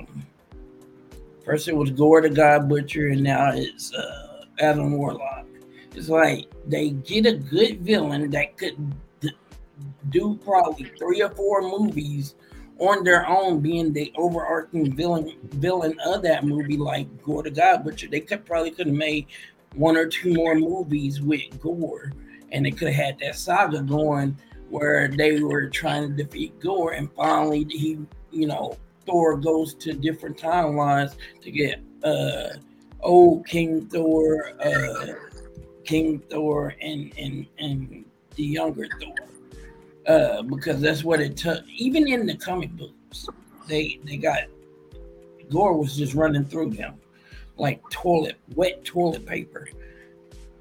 first it was Gorr the God Butcher, and now it's uh, Adam Warlock. It's like they get a good villain that could d- do probably three or four movies on their own, being the overarching villain villain of that movie, like Gorr the God Butcher. They could probably could have made one or two more movies with Gorr, and they could have had that saga going where they were trying to defeat Gorr, and finally he, you know, Thor goes to different timelines to get uh old King Thor, uh King Thor, and and and the younger Thor uh, because that's what it took. Even in the comic books, they they got Gorr was just running through them like toilet wet toilet paper.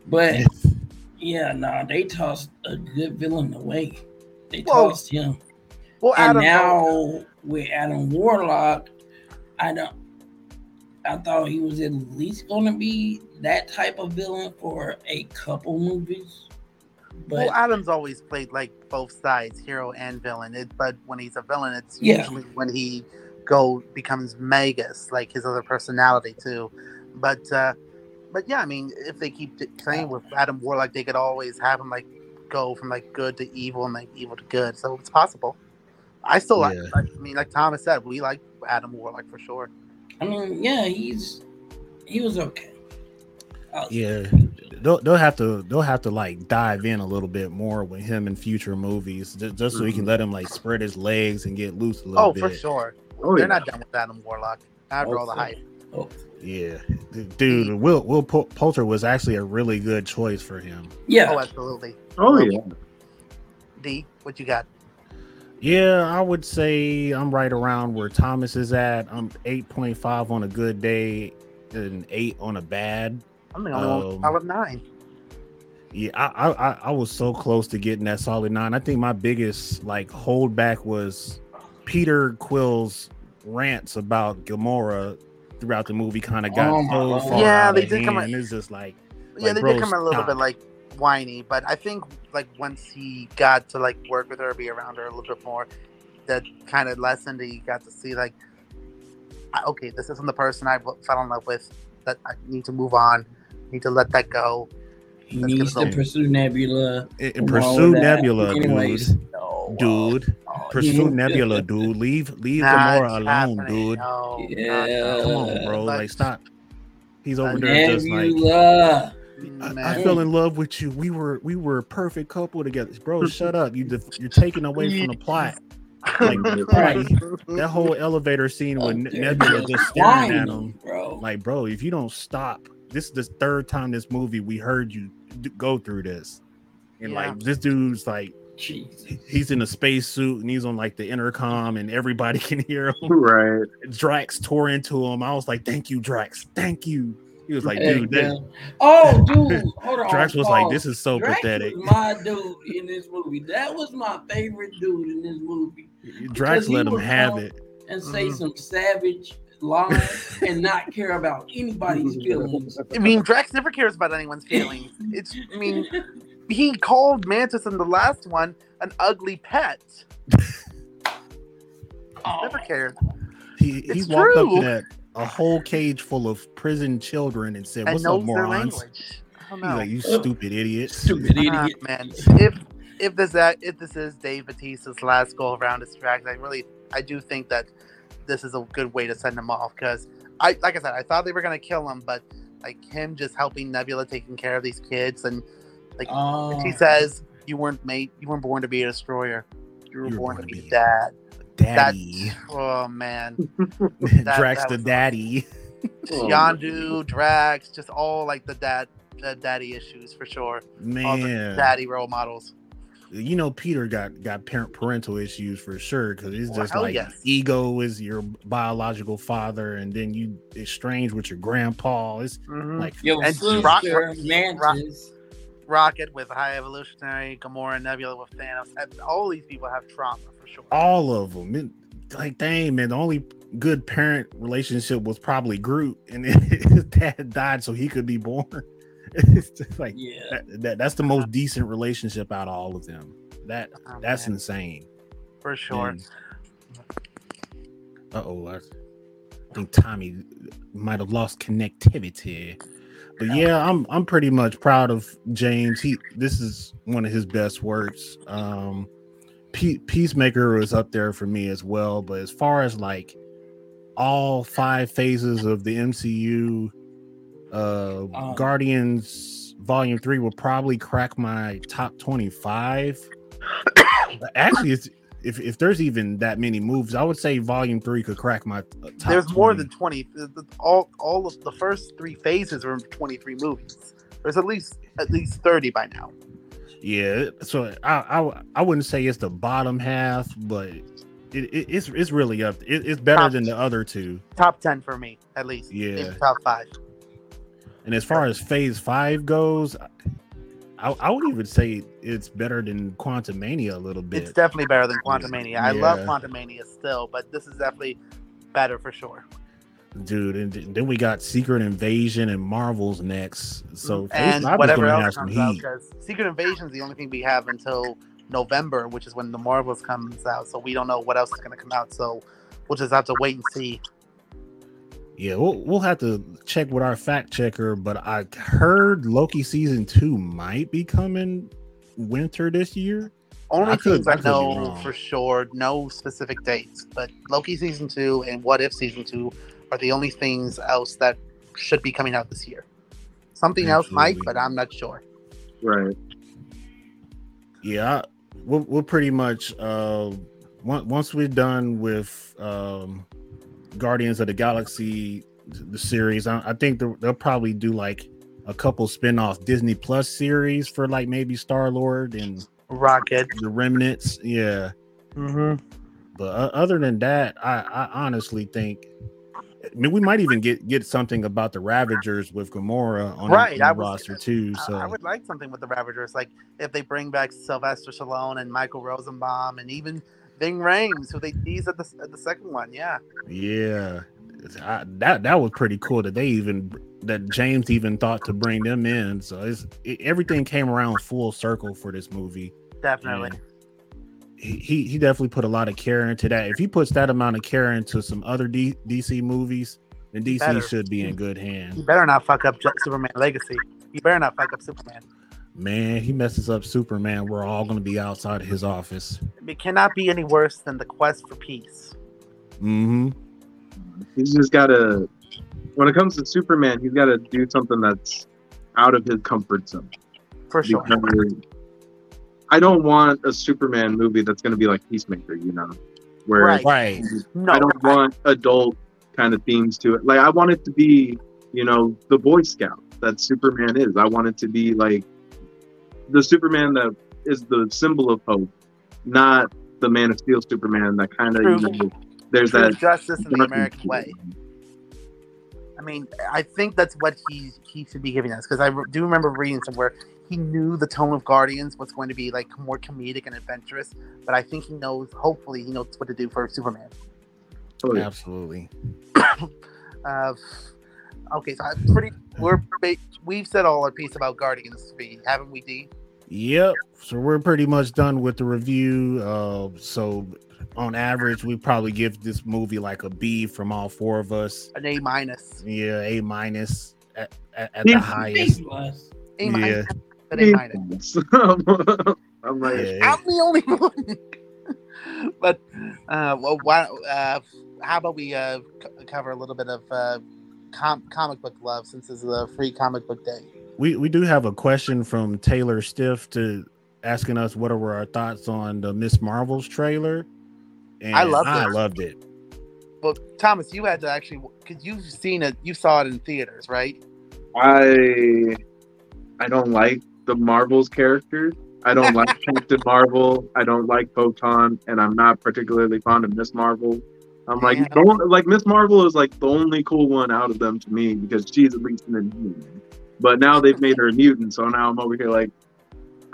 But yeah, nah, they tossed a good villain away. They Well, tossed him, Well, and Adam, now with Adam Warlock, I don't. I thought he was at least going to be that type of villain for a couple movies. But well, Adam's always played like both sides, hero and villain. It, but when he's a villain, it's Yeah. usually when he go becomes Magus, like his other personality too. But uh, but yeah, I mean, if they keep playing with Adam Warlock, they could always have him like go from like good to evil and like evil to good. So it's possible. I still like. Yeah. I mean, like Thomas said, we like Adam Warlock for sure. I mean, yeah, he's he was okay. Uh, yeah they'll, they'll have to they'll have to like dive in a little bit more with him in future movies just, just so he can let him like spread his legs and get loose a little Oh, bit for sure. Oh, They're yeah. not done with Adam Warlock after all the hype. oh, yeah dude will will Pol- poulter was actually a really good choice for him yeah, Oh, absolutely. Oh yeah. D, what you got? Yeah, I would say I'm right around where Thomas is at. I'm 8.5 on a good day and eight on a bad. I'm the only one with Um, nine. Yeah, I, I I- was so close to getting that solid nine. I think my biggest like holdback was Peter Quill's rants about Gamora throughout the movie. Kind of got Oh so far Yeah, they did come hand. It's just like yeah, like, they bro, did come a little bit like whiny, but I think like once he got to like work with her, be around her a little bit more, that kind of lessened. He got to see like, okay, this isn't the person I fell in love with. That I need to move on. Need to let that go. He Let's needs to pursue Nebula. in, in and pursue. Nebula, Anyways, uh, dude. no, Dude, oh, pursue yeah. Nebula, dude. Leave leave Nah, Gamora alone, happening. dude. No, Yeah. Come on, bro. But- Like stop. He's over But there just like Nebula. I. I fell in love with you. We were we were a perfect couple together, bro. Shut up. You def- you're taking away from the plot. Like Right. that whole elevator scene Oh, with Ne- Nebula just just staring at him. bro. Like, bro, if you don't stop, this is the third time this movie we heard you d- go through this, and Yeah. like this dude's like Jeez. he's in a space suit and he's on like the intercom and everybody can hear him. Right. Drax tore into him. I was like, "Thank you, Drax. Thank you." He was like, "Dude, that, Oh, dude, hold on. Drax was like, this is so Drax pathetic." was my dude in this movie. That was my favorite dude in this movie. Drax let him have it. And say Mhm. some savage lines and not care about anybody's feelings. I mean, Drax never cares about anyone's feelings. It's, I mean, he called Mantis in the last one an ugly pet. Oh, Never cared. He he It's walked up to that a whole cage full of prison children and said, "What's up, knows morons?" language. I don't He's like, "You stupid idiots." stupid Ah, idiot. man, if if this that if this is Dave Batista's last go around as Drax, I really I do think that this is a good way to send him off because I like I said I thought they were gonna kill him, but like him just helping Nebula taking care of these kids and like Oh, he says you weren't made you weren't born to be a destroyer. You were, born, to be, a dad. Daddy, Oh man, Drax that the daddy. Oh, Yondu, Drax, just all like the dad, the daddy issues for sure. All the Man, daddy role models. you know Peter got got parent parental issues for sure because it's just hell like yes. ego is your biological father, and then you exchange with your grandpa. It's Mhm. like Your And sister, Rock- Mantis. Rocket with High Evolutionary, Gamora, Nebula with Thanos. All these people have trauma for sure. all of them. It- like, dang man, the only good parent relationship was probably Groot, and his dad died so he could be born. It's just like Yeah. that, that. That's the most decent relationship out of all of them. That Oh, that's man, insane. for sure. Uh oh, I think Tommy might have lost connectivity. But yeah, I'm I'm pretty much proud of James. He this is one of his best works. Um Pe- Peacemaker was up there for me as well, but as far as like all five phases of the MCU, uh Um, Guardians Volume 3 will probably crack my top 25. Actually, it's if, if there's even that many moves, I would say Volume Three could crack my uh. There's more than 20. The- all all of the first three phases are 23 movies. There's at least at least 30 by now. yeah. So I, I I wouldn't say it's the bottom half, but it, it it's it's really up. It, it's better Top- than the other two. Top 10 for me, at least. Yeah. Top five. And as far as Phase Five goes, I, I would even say it's better than Quantumania a little bit. It's definitely better than Quantumania. I love Quantum Mania still, but this is definitely better for sure. dude. And then we got Secret Invasion and Marvels next. So mm, Phase and whatever else comes out, because Secret Invasion is the only thing we have until November, which is when the Marvels comes out. So we don't know what else is going to come out. So we'll just have to wait and see. Yeah, we'll we'll have to check with our fact checker, but I heard Loki season two might be coming winter this year. Only I things I, I know for sure, no specific dates, but Loki season two and What If season two are the only things else that should be coming out this year. Something else might, but I'm not sure. Right. Yeah, I- we'll we'll pretty much uh once once we're done with um Guardians of the Galaxy the series, I, I think they'll, probably do like a couple spin-off Disney Plus series for like maybe Star Lord and Rocket. the remnants. Yeah. Mm-hmm. But uh, other than that, I, I honestly think. I mean, we might even get get something about the Ravagers with Gamora on Right, the, I the was- roster too. So I would like something with the Ravagers, like if they bring back Sylvester Stallone and Michael Rosenbaum and even Ving Rhames, who they teased at the at the second one. Yeah, yeah, I, that that was pretty cool that they even that James even thought to bring them in. So it's it, everything came around full circle for this movie. definitely. And He, he he definitely put a lot of care into that. If he puts that amount of care into some other D, DC movies, then DC Better. should be in good hands. You hands. better not fuck up Superman Legacy. You better not fuck up Superman. Man, he messes up Superman. We're all gonna be outside of his office. It cannot be any worse than the quest for peace. Mm-hmm. He's just gotta. When it comes to Superman, he's got to do something that's out of his comfort zone. For sure. Because I don't want a Superman movie that's going to be like Peacemaker, you know, where Right. Right. No, I don't want adult kind of themes to it. Like I want it to be, you know, the Boy Scout that Superman is. I want it to be like the Superman that is the symbol of hope, not the Man of Steel Superman that kind of, you know, there's true that justice in the American to way. I mean, I think that's what he he should be giving us because I do remember reading somewhere he knew the tone of Guardians was going to be like more comedic and adventurous, but I think he knows. Hopefully, he knows what to do for Superman. Oh, yeah. Absolutely. Uh, okay, so I'm pretty. We're we've said all our piece about Guardians three, haven't we, D? Yep. So we're pretty much done with the review. Uh, so on average, we probably give this movie like a B from all four of us. An A minus. Yeah, A minus at, at, at the highest. A minus. But A minus. I'm like, Yeah. I'm the only one. but uh, well, why, uh, how about we uh, c- cover a little bit of uh, com- comic book love since this is a free comic book day. We we do have a question from Taylor Stiff to asking us what were our thoughts on the Miss Marvel's trailer. And I loved it. I it. loved it. Well, Thomas, you had to actually because you've seen it, you saw it in theaters, right? I I don't like the Marvel's characters. I don't like Captain Marvel. I don't like Photon, and I'm not particularly fond of Miss Marvel. I'm like, Yeah. don't like Miss Marvel is like the only cool one out of them to me because she's at least an inhuman. But now they've made her a mutant, so now I'm over here like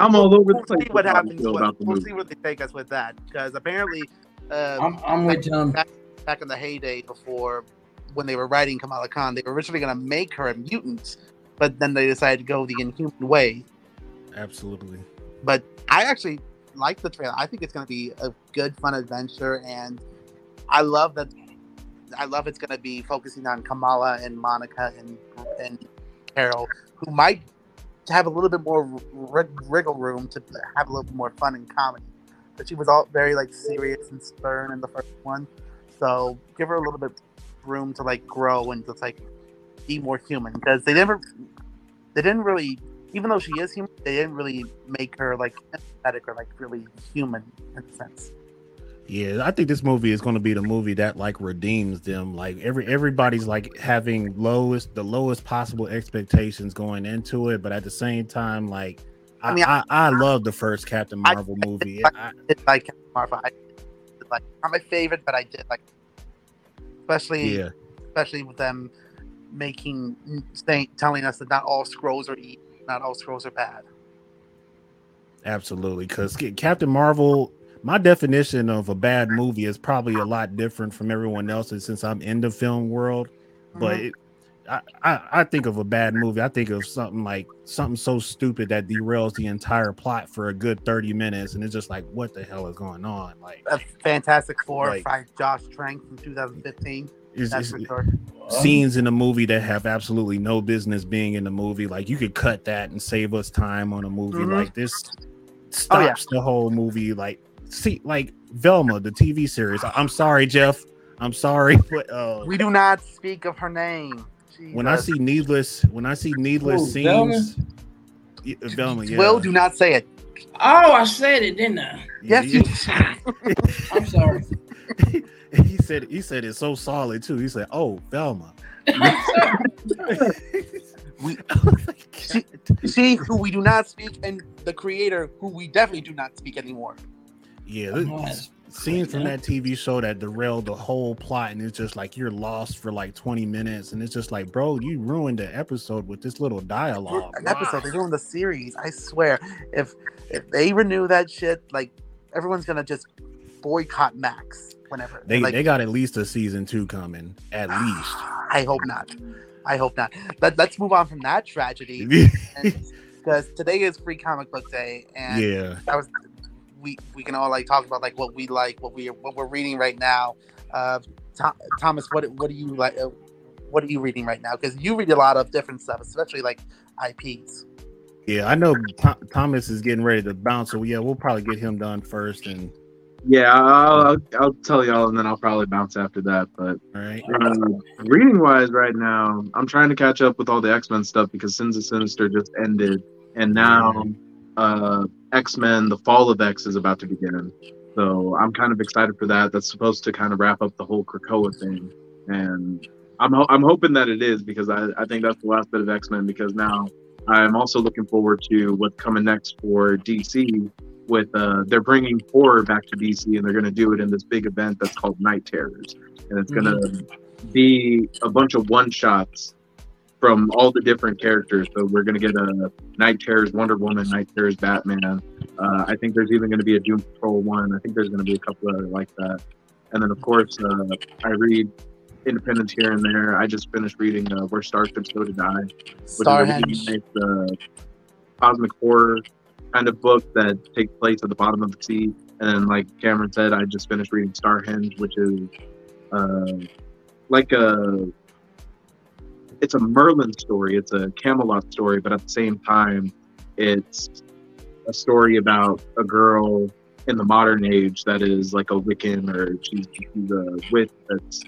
I'm all over We'll place. see what with how I happens. feel What, about the we'll movie. see where they take us with that because apparently, uh, I'm, I'm with them. back in the heyday before when they were writing Kamala Khan, they were originally going to make her a mutant, but then they decided to go the inhuman way. Absolutely. But I actually like the trailer. I think it's going to be a good, fun adventure, and I love that. I love it's going to be focusing on Kamala and Monica and and Carol, who might have a little bit more rig- wriggle room to have a little bit more fun and comedy. But she was all very like serious and stern in the first one, so give her a little bit room to like grow and just like be more human. Because they never they didn't really even though she is human they didn't really make her like empathetic or like really human in a sense Yeah, I think this movie is going to be the movie that like redeems them. Like every everybody's like having lowest the lowest possible expectations going into it, but at the same time, like I I mean, I, I, love the first Captain I- Marvel movie. I- I, it's like Captain Marvel I did like not my favorite but I did like especially yeah, especially with them making saying telling us that not all Skrulls are evil not all Skrulls are bad absolutely. Because Captain Marvel, my definition of a bad movie is probably a lot different from everyone else's since I'm in the film world. but Mhm. it, I, I I think of a bad movie. I think of something like something so stupid that derails the entire plot for a good thirty minutes, and it's just like, what the hell is going on? Like, a Fantastic Four Like- by Josh Trank from 2015 it's, that's it's sure scenes in the movie that have absolutely no business being in the movie. Like, you could cut that and save us time on a movie Mhm. like this. Oh, yeah. Stops the whole movie. Like, see, like Velma, the TV series. I'm sorry, Jeff. I'm sorry, but uh, we do not speak of her name when I see needless, when I see needless Who, Velma? scenes, Yeah, Velma, yeah. Will do not say it Oh, I said it, didn't I? yes Yeah, you I'm sorry. he said he said it so solid too. He said, "Oh, Velma." We- Oh my See- see who we do not speak and the creator who we definitely do not speak anymore Yeah, I this- scenes from that TV show that derailed the whole plot, and it's just like you're lost for like 20 minutes, and it's just like, bro, you ruined the episode with this little dialogue. An episode. They're Why? doing the series. I swear, if if they renew that shit, like everyone's gonna just boycott Max whenever. They like, they got at least a season two coming, at least. I hope not. I hope not. Let, let's move on from that tragedy because today is Free Comic Book Day, and yeah, that was we we can all like talk about like what we like, what we what we're reading right now. Uh, Tho- Thomas, what what do you like? Uh, what are you reading right now? Because you read a lot of different stuff, especially like IPs. yeah. I know Tho- Thomas is getting ready to bounce, so yeah, we'll probably get him done first, and Yeah, I'll, I'll I'll tell y'all, and then I'll probably bounce after that. But all right. uh, reading wise, right now, I'm trying to catch up with all the X Men stuff because Sins of Sinister just ended, and now uh, X Men: The Fall of X is about to begin. So I'm kind of excited for that. That's supposed to kind of wrap up the whole Krakoa thing, and I'm ho- I'm hoping that it is because I, I think that's the last bit of X Men. Because now I'm also looking forward to what's coming next for DC. With uh, they're bringing horror back to DC, and they're going to do it in this big event that's called Night Terrors, and it's going to be a bunch of one shots from all the different characters. So we're going to get a Night Terrors Wonder Woman, Night Terrors Batman. Uh, I think there's even going to be a Doom Patrol one. I think there's going to be a couple other like that. And then of course uh, I read Independence here and there. I just finished reading uh, Where Stars Could Go to Die, which is a nice uh, cosmic horror kind of book that takes place at the bottom of the sea. And then, like Cameron said, I just finished reading Starhenge, which is uh, like a it's a Merlin story. It's a Camelot story, but at the same time, it's a story about a girl in the modern age that is like a Wiccan or she's, she's a witch that's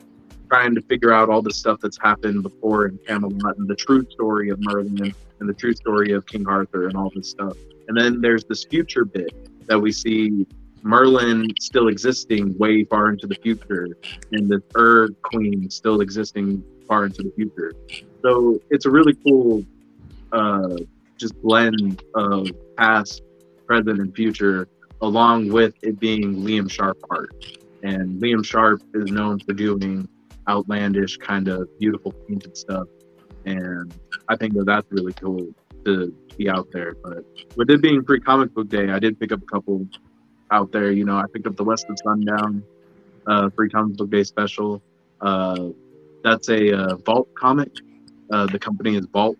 trying to figure out all the stuff that's happened before in Camelot and the true story of Merlin and the true story of King Arthur and all this stuff. And then there's this future bit that we see Merlin still existing way far into the future and the Ur Queen still existing far into the future. So it's a really cool uh, just blend of past, present, and future, along with it being Liam Sharp art. And Liam Sharp is known for doing outlandish, kind of beautiful painted stuff. And I think that that's really cool to be out there. But with it being free comic book day, I did pick up a couple out there. You know, I picked up the West of Sundown uh, free comic book day special. Uh, that's a uh, Vault comic. Uh, the company is Vault,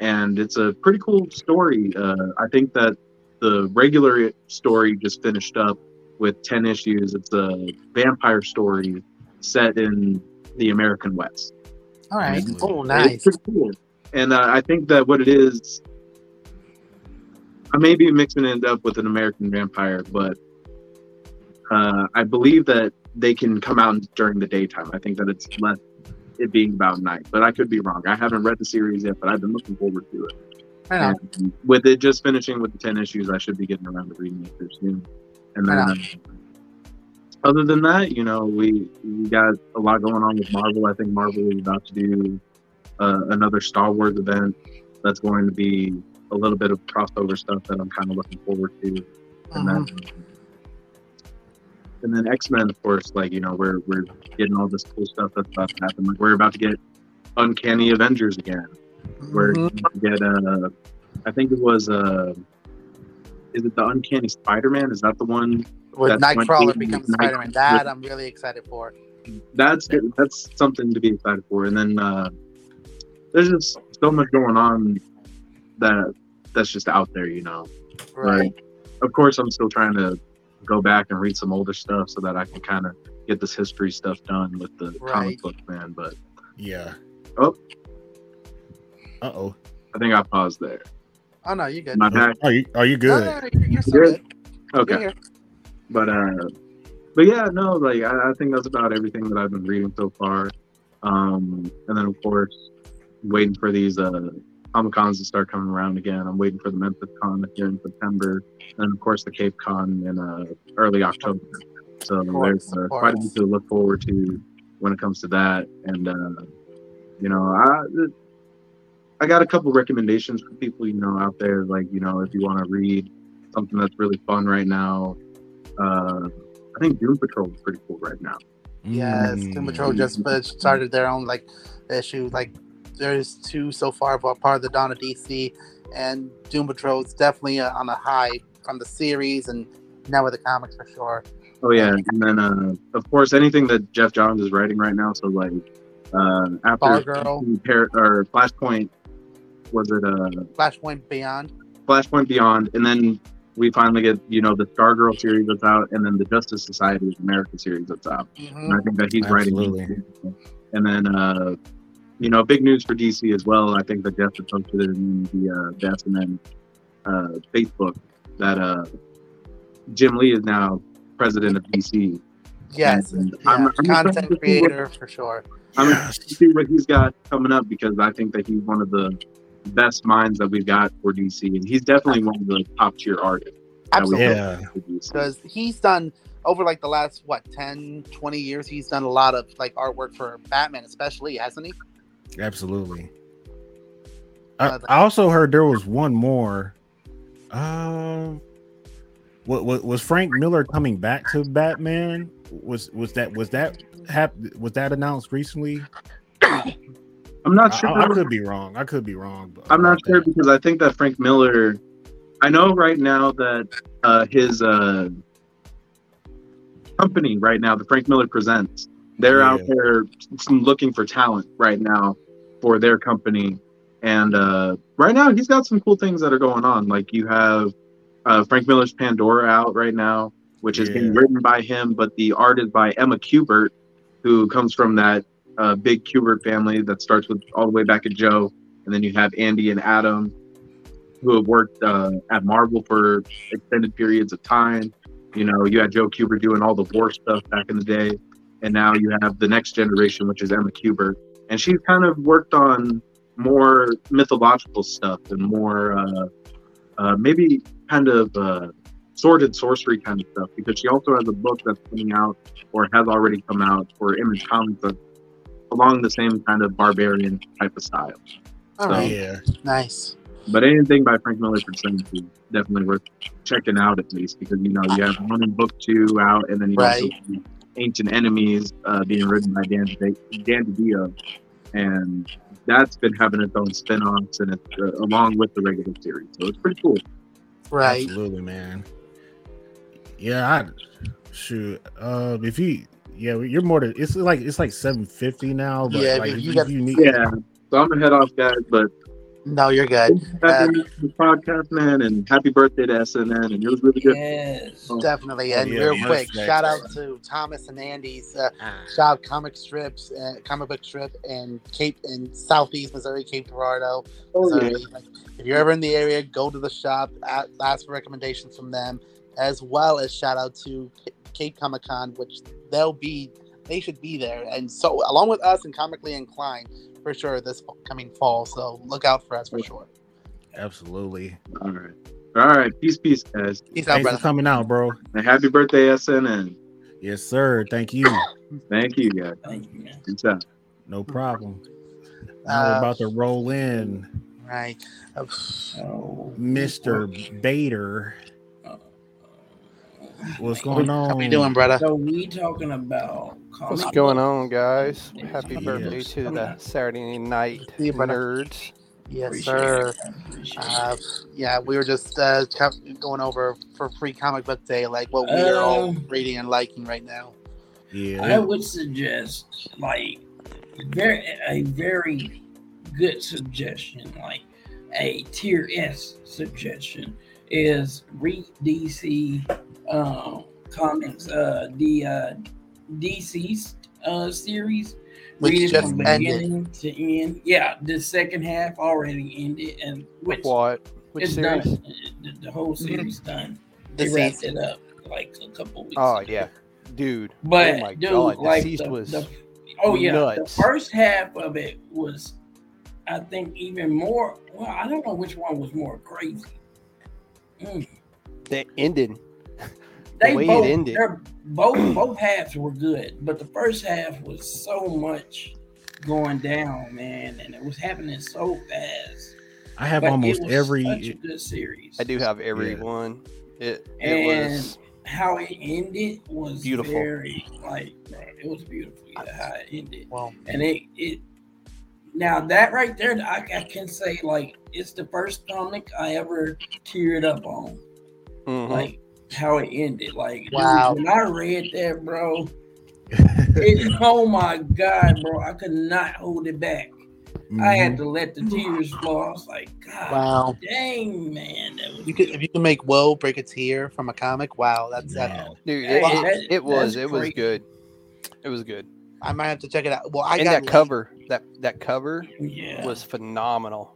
and it's a pretty cool story. Uh, I think that the regular story just finished up with 10 issues. It's a vampire story set in the American West. All right. Excellent. Oh, It's nice. pretty cool. And uh, I think that what it is, I may be mixing it up with an American vampire, but uh, I believe that they can come out during the daytime. I think that it's less it being about night, but I could be wrong. I haven't read the series yet, but I've been looking forward to it. Right. With it just finishing with the 10 issues, I should be getting around to reading it soon. And then, uh, other than that, you know, we, we got a lot going on with Marvel. I think Marvel is about to do uh, another Star Wars event that's going to be a little bit of crossover stuff that I'm kind of looking forward to. And then, and then X Men, of course, like, you know, we're, we're getting all this cool stuff that's about to happen. Like, we're about to get Uncanny Avengers again where Mhm. you get uh I think it was uh is it the Uncanny Spider-Man? Is that the one? With Nightcrawler becomes Spider Man. That I'm really excited for. That's good. That's something to be excited for. And then uh there's just so much going on that that's just out there, you know. Right. Like, of course, I'm still trying to go back and read some older stuff so that I can kind of get this history stuff done with the Right. comic book man. But Yeah. Oh. Uh oh. I think I paused there. Oh no, you good. My back. Are you are you good? no, no, you're, you're so Good? good. Okay. You're but uh but yeah no like I, I think that's about everything that i've been reading so far um and then of course waiting for these uh comic cons to start coming around again i'm waiting for the memphis con here in september and of course the cape con in uh early october so course, there's uh, quite a bit to look forward to when it comes to that and uh you know i i got a couple recommendations for people you know out there like you know if you want to read something that's really fun right now uh, I think Doom Patrol is pretty cool right now. Yes, Doom Patrol Mm. just uh, started their own like issue. Like there's two so far, but part of the Dawn of DC, and Doom Patrol is definitely uh, on a high from the series and now with the comics for sure. Oh yeah, and then uh, of course anything that Geoff Johns is writing right now. So like uh, after Stargirl. Par- or Flashpoint, was it uh, Flashpoint Beyond. Flashpoint Beyond, and then we finally get you know the Stargirl series that's out, and then the Justice Society of America series that's out. Mhm. And I think that he's Absolutely. writing. And then uh, you know big news for DC as well. I think that Jeff had posted it in the uh, the SNN uh, Facebook that uh, Jim Lee is now president of DC. Yes, And yeah. I'm- I'm content see creator for sure. I'm Yes. excited to see what he's got coming up because I think that he's one of the best minds that we've got for DC, and he's definitely one of the top tier artists. that we Absolutely. Yeah. have for DC. because he's done over like the last what 10 20 years he's done a lot of like artwork for batman especially hasn't he Absolutely. I, Uh, I also heard there was one more. Um, what, what was Frank Miller coming back to Batman? Was was that was that hap- was that announced recently? I'm not sure. I- I could be wrong. I could be wrong. but- I'm not sure that. because I think that Frank Miller. I know right now that uh, his uh, company right now, the Frank Miller Presents, they're out there looking for talent right now for their company, and uh, right now he's got some cool things that are going on. Like you have uh, Frank Miller's Pandora out right now, which is being written by him, but the art is by Emma Kubert, who comes from that uh, big Kubert family that starts with all the way back at Joe, and then you have Andy and Adam, who have worked uh, at Marvel for extended periods of time. You know, you had Joe Kubert doing all the war stuff back in the day, and now you have the next generation, which is Emma Kubert, and she's kind of worked on more mythological stuff and more uh, uh, maybe kind of uh, sordid sorcery kind of stuff because she also has a book that's coming out or has already come out for Image Comics that's along the same kind of barbarian type of style. all So- right Yeah, nice But anything by Frank Miller Presents is definitely worth checking out at least because you know you have Ronin book two out, and then you also Right. see Ancient Enemies uh, being written by Dan Dan DiDio, and that's been having its own spin-offs and it's uh, along with the regular series, so it's pretty cool. right absolutely, man. Yeah, I shoot. Uh, if you, yeah, you're more than it's like it's like seven fifty now. But Yeah, like, but you you, got- you need, Yeah. So I'm gonna head off, guys, but no you're good back in the podcast, man, and happy birthday to SNN, and it was really good. Yes. definitely Oh, and yeah, real quick next. shout out to thomas and andy's uh, Ah. shop comic strips uh, comic book strip in cape in southeast missouri cape girardeau Oh, So, yeah. like, if you're ever in the area, go to the shop, ask for recommendations from them, as well as shout out to Ca- Cape Comic Con, which they'll be, they should be there, and so along with us and Comically Inclined for sure this coming fall. So look out for us for sure. absolutely. All right. All right. Peace, peace, guys. Peace out, Thanks for coming out, bro. And happy birthday, SNN. Yes, sir. Thank you. Thank you, guys. Thank you, man. Peace out. No problem. Now we're Uh, about to roll in Right. Uh, So, Mr. Bader. What's going on? How you doing, brother? So we talking about What's going on, guys? Happy Yeah. birthday to the Saturday night See you, nerds. Yes, Appreciate sir. it. Appreciate it. Uh, yeah, we were just uh, going over for free comic book day, like what we are all Um, reading and liking right now. Yeah, I would suggest like very a very good suggestion, like a tier S suggestion, is read DC um, comics, uh, the uh, DC uh, series. Which read it just from ended. beginning to end. Yeah, the second half already ended, and which What? Which it's series? done. The, the whole Mm-hmm. series done. The They wrapped it up like a couple weeks. Oh ago. yeah, dude. But oh my dude, god, like DCeased the, was the- oh yeah, nuts. the first half of it was, I think, even more. Well, I don't know which one was more crazy. Mm. that ended. They way it both, ended. they're- both, both halves were good, but the first half was so much going down, man, and it was happening so fast. I have But it almost was every such a good series. I do have every Yeah. one. It it And was how it ended was Beautiful. Very like bro, it was beautiful. Yeah, how it ended, Well, and it it. Now that right there, I, I can say like it's the first comic I ever teared up on. Mhm. Like how it ended. Like dude, Wow. when I read that, bro, it, oh my god, bro, I could not hold it back. I had mm-hmm. to let the tears flow. I was like, God, wow. dang man, that was You could if you can make Woe break a tear from a comic. Wow, that's that. Dude, Hey, it, it, it was that's it was great. good. It was good. I might have to check it out. Well, I and got that late- cover, that that cover yeah. was phenomenal.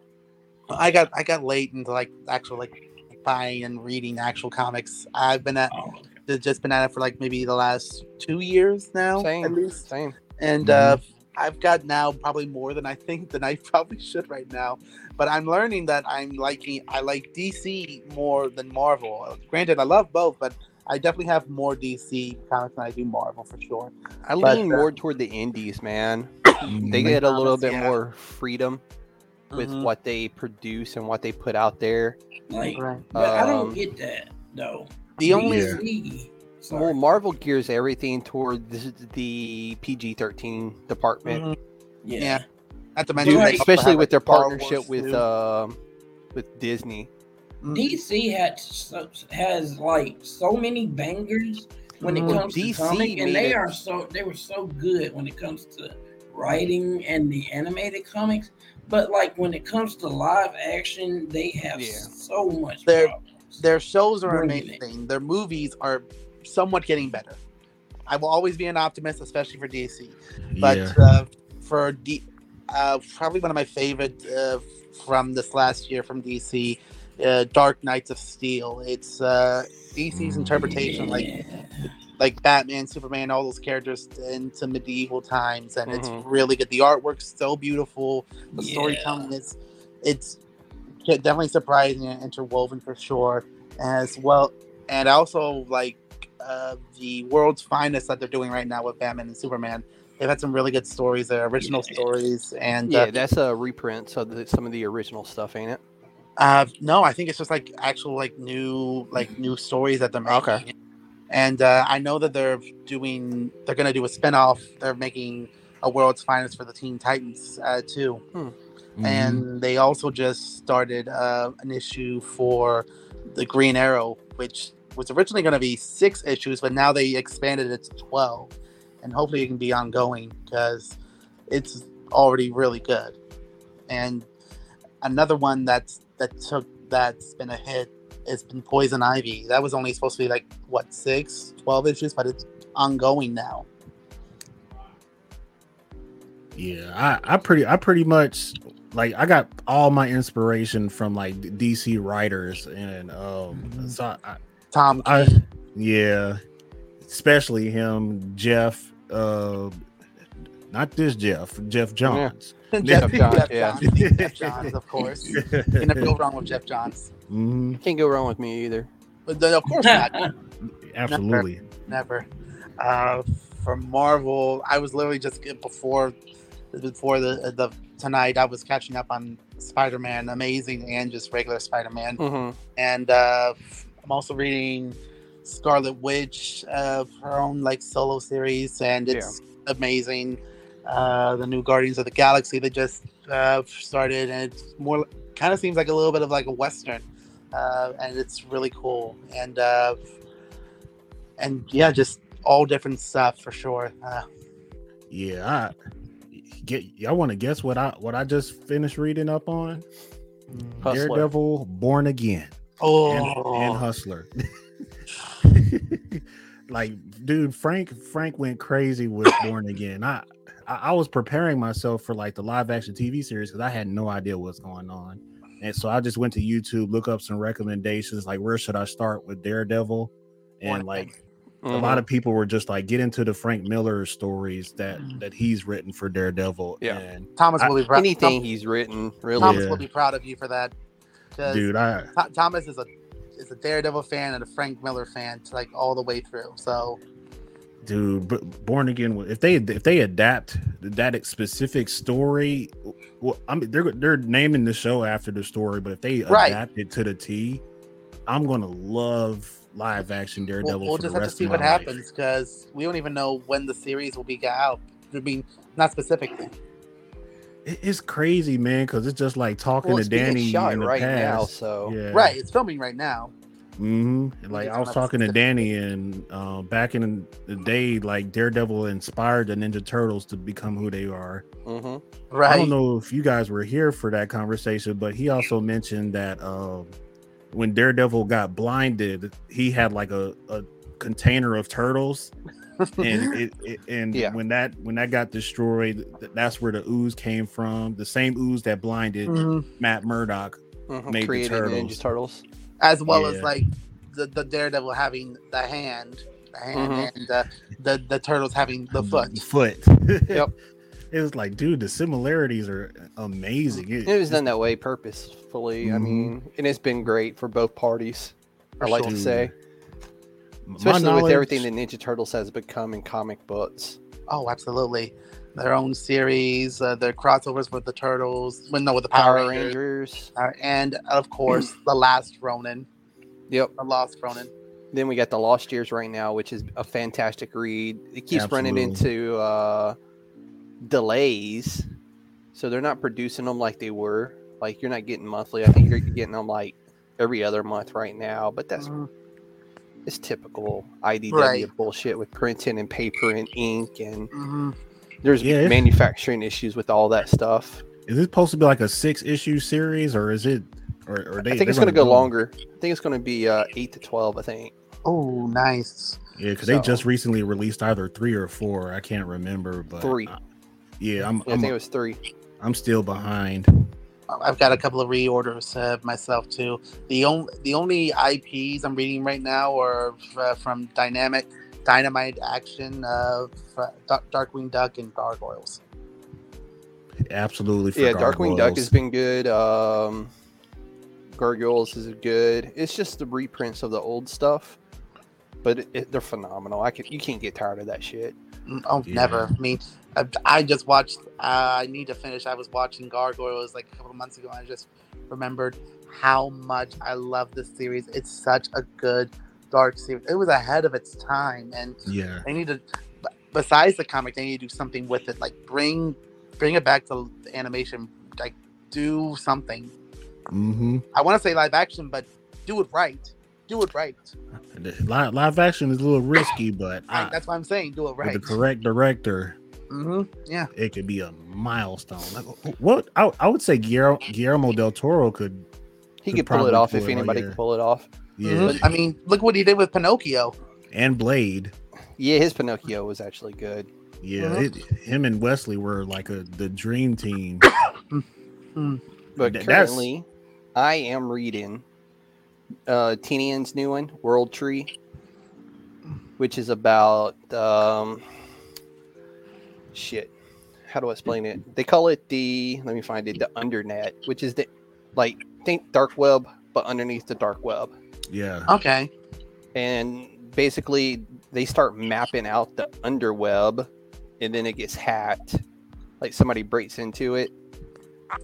I got I got late into like actual like buying and reading actual comics. I've been at Oh, just been at it for like maybe the last two years now, Same, at least. same. and uh, I've got now probably more than I think than I probably should right now. But I'm learning that I'm liking I like DC more than Marvel. Uh, Granted, I love both, but I definitely have more DC comics than I do Marvel for sure. I But, lean uh, more toward the indies, man. They get a little bit yeah. more freedom with Mhm. what they produce and what they put out there. like, Right. but I don't Um, get that though. The only Yeah. Well. Marvel gears everything toward the, the PG thirteen department, Mhm. yeah. yeah. not to mention Dude, they also especially with their partnership Wars, with too. um with Disney. Mhm. DC had so, has like so many bangers when it Mhm. comes DC to comic, and they it- are so they were so good when it comes to writing and the animated comics. But like when it comes to live action, they have Yeah. so much. They're- problems. Their shows are Brilliant. amazing. Their movies are somewhat getting better. I will always be an optimist, especially for DC. But yeah. uh, for D, uh, probably one of my favorite uh, from this last year from DC, uh, Dark Knights of Steel. It's uh, DC's Mm. interpretation, Yeah. like Batman, Superman, all those characters into medieval times, and it's Mhm. really good. The artwork's so beautiful. The Yeah. storytelling is it's definitely surprising and interwoven for sure, as well. And I also like uh, the world's finest that they're doing right now with Batman and Superman. They've had some really good stories, their original Yeah. stories, and Yeah, uh, that's a reprint of the, some of the original stuff, ain't it? Uh, no, I think it's just like actual like new like new stories that they're making. Okay. And uh, I know that they're doing they're gonna do a spinoff. They're making a World's Finest for the Teen Titans uh, too, Mhm. and they also just started uh, an issue for the Green Arrow, which was originally going to be six issues, but now they expanded it to twelve, and hopefully it can be ongoing because it's already really good. And another one that's that took that's been a hit has been Poison Ivy. That was only supposed to be like what six, 12 issues, but it's ongoing now. Yeah, I, I pretty I pretty much like I got all my inspiration from like DC writers and um Mhm. so I, Tom I King. yeah, especially him, Jeff uh not this Jeff, Geoff Johns. Jeff, Johns, Jeff yeah. Johns, Geoff Johns, of course. You can never go wrong with Geoff Johns. Mhm, Can't go wrong with me either. But then, of course not. absolutely. Never. Uh, for Marvel, I was literally just before before the the tonight. I was catching up on Spider Man, Amazing, and just regular Spider Man. hmm And uh, I'm also reading Scarlet Witch, uh, her own like solo series, and it's amazing. Uh, the new Guardians of the Galaxy that just uh, started, and it's more kind of seems like a little bit of like a western, uh, and it's really cool. And uh, and yeah, just all different stuff for sure. Uh, Yeah, I get y'all want to guess what I what I just finished reading up on? Hustler. Daredevil Born Again. oh, and, and Hustler. like, dude, Frank Frank went crazy with Born Again. I, I I was preparing myself for like the live action TV series because I had no idea what's going on, and so I just went to YouTube, look up some recommendations, like where should I start with Daredevil, and like a Mm-hmm. lot of people were just like get into the Frank Miller stories that Mhm. that he's written for Daredevil, Yeah. and Thomas I- will be proud. anything he's written, really. Thomas Yeah. will be proud of you for that, dude, I Th- Thomas is a is a Daredevil fan and a Frank Miller fan, like all the way through. So dude but born again if they if they adapt that specific story well i mean they're they're naming the show after the story but if they Right. adapt it to the t i'm gonna love live action We'll, Daredevil we'll for just have to see what life. happens because we don't even know when the series will be out. I mean, not specifically. It's crazy, man, because it's just like talking Well, to Danny shot in the right past. now, so yeah. Right, it's filming right now. Hmm Like I was talking to Danny, and uh, back in the day, like Daredevil inspired the Ninja Turtles to become who they are. hmm Right. I don't know if you guys were here for that conversation, but he also mentioned that um, when Daredevil got blinded, he had like a, a container of turtles, and it, it and Yeah. when that when that got destroyed, that's where the ooze came from. The same ooze that blinded Mhm. Matt Murdock. hmm Made the Created the Turtles. Ninja Turtles. As well as like the, the Daredevil having the hand, the hand, Mhm. and uh, the the turtles having the foot. The foot. Yep. It was like, dude, the similarities are amazing. It, It was done that way purposefully. I Mhm. mean, and it's been great for both parties. I like sure. to say, my especially with everything that Ninja Turtles has become in comic books. Oh, absolutely. Their own series, uh, their crossovers with the turtles, well, no, with the Power, Power Rangers, Rangers. Uh, and of course the last Ronin, Yep. the Lost Ronin. Then we got the Lost Years right now, which is a fantastic read. It keeps running into uh, delays, so they're not producing them like they were. Like you're not getting monthly. I think you're getting them like every other month right now. But that's Mhm. it's typical IDW Right. bullshit with printing and paper and ink, and Mhm. There's Yeah, manufacturing issues with all that stuff. Is it supposed to be like a six issue series, or is it? Or, or they, I think it's going to gonna go longer. I think it's going to be uh, eight to twelve. I think. Oh, nice. Yeah, because they just recently released either three or four. I can't remember, but Three. uh, yeah, I'm I I'm, think it was three. I'm still behind. I've got a couple of reorders uh, myself too. The only the only IPs I'm reading right now are uh, from Dynamic Dynamite Action of uh, Dark- Darkwing Duck and Gargoyles. Absolutely. For yeah, Darkwing Duck has been good. Um, Gargoyles is good. It's just the reprints of the old stuff, but it, it- they're phenomenal. I can you can't get tired of that shit. Mm, Oh, Yeah. never. I mean, I, I just watched. Uh, I need to finish. I was watching Gargoyles like a couple of months ago. And I just remembered how much I love this series. It's such a good dark series. It was ahead of its time, and Yeah, they need to. Besides the comic, they need to do something with it. Like bring, bring it back to the animation. Like do something. mm-hmm. I want to say live action, but do it right. Do it right. Live, live action is a little risky, but I, I, that's what I'm saying do it with right. the correct director, hmm Yeah. it could be a milestone. Like, what I, I would say, Guillermo, Guillermo del Toro could. He Could could pull it off pull if it anybody could pull it off. Yeah, Mhm. I mean, look what he did with Pinocchio. and Blade. Yeah, his Pinocchio was actually good. Yeah, Mhm. it, him and Wesley were like a the dream team. But Th- that's- currently, I am reading uh Tynion's new one, World Tree, which is about um shit. How do I explain it? They call it the let me find it, the undernet, which is the like think dark web, but underneath the dark web. Yeah, Okay. And basically they start mapping out the underweb and then it gets hacked. Like somebody breaks into it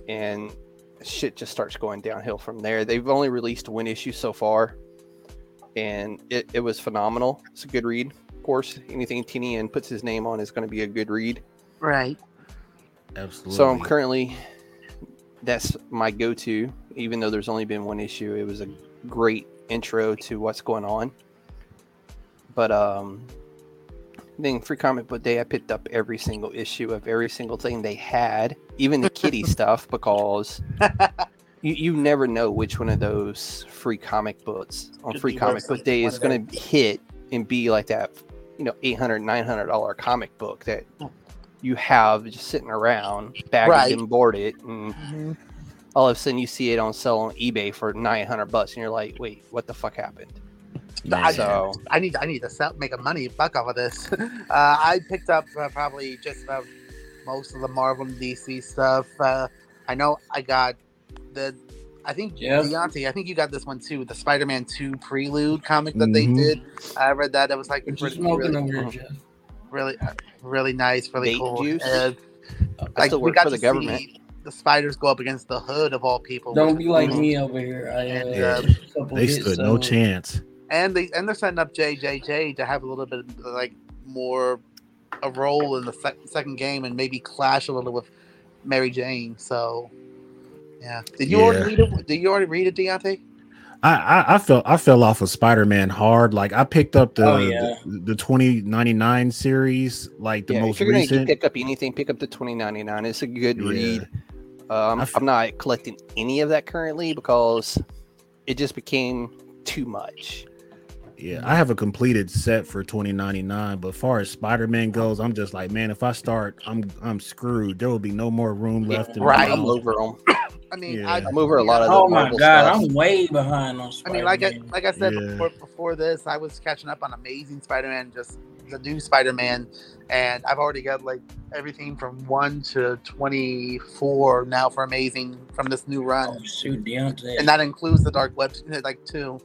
and shit just starts going downhill from there. They've only released one issue so far, and it, it was phenomenal. It's a good read. Of course, anything Tynion puts his name on is going to be a good read. Right. absolutely. So I'm currently, that's my go to, even though there's only been one issue. It was a great intro to what's going on. But, um, then Free Comic Book Day, I picked up every single issue of every single thing they had, even the kitty stuff, because you, you never know which one of those free comic books on Could Free Comic Book Day is going to hit and be like that, you know, 800 900 dollar comic book that you have just sitting around, bagged Right. and boarded, and all of a sudden you see it on sale on eBay for 900 bucks, and you're like, wait, what the fuck happened? I, So I need I need to sell, make a money buck off of this. uh, I picked up uh, probably just about most of the Marvel and DC stuff. Uh, I know I got the. I think Yeah. Deontay, I think you got this one too, the Spider-Man 2 prelude comic that they Mhm. did. I read that. It was like really, really, over here. Jeff? really, uh, really nice, really Vape cool. juice? Uh, I like still we work got for the government. see the spiders go up against the hood of all people. Don't be like was- me over here. I uh, Yeah. took they hits, stood no chance. and they and they're setting up JJJ to have a little bit like more a role in the sec- second game and maybe clash a little with Mary Jane. So, yeah. Did you already read it? Did you already read it, Deontay? I, I I fell I fell off of Spider Man hard. Like I picked up the Oh, yeah. the, the twenty ninety nine series, like the yeah, most if you're gonna recent. pick up anything, pick up the 2099. It's a good Yeah. read. Um, I f- I'm not collecting any of that currently because it just became too much. Yeah, I have a completed set for twenty ninety nine. But far as Spider Man goes, I'm just like, man, if I start, I'm I'm screwed. There will be no more room left. in Right. I'm over them. I mean, Yeah. I, I'm over a lot of Oh my Marvel god, stuff. I'm way behind on I Spider-Man. mean, like I like I said Yeah. before before this, I was catching up on Amazing Spider-Man, just the new Spider-Man, and I've already got like everything from one to twenty-four now for Amazing from this new run, oh, shoot, Deontay. and that includes the Dark Web, like two.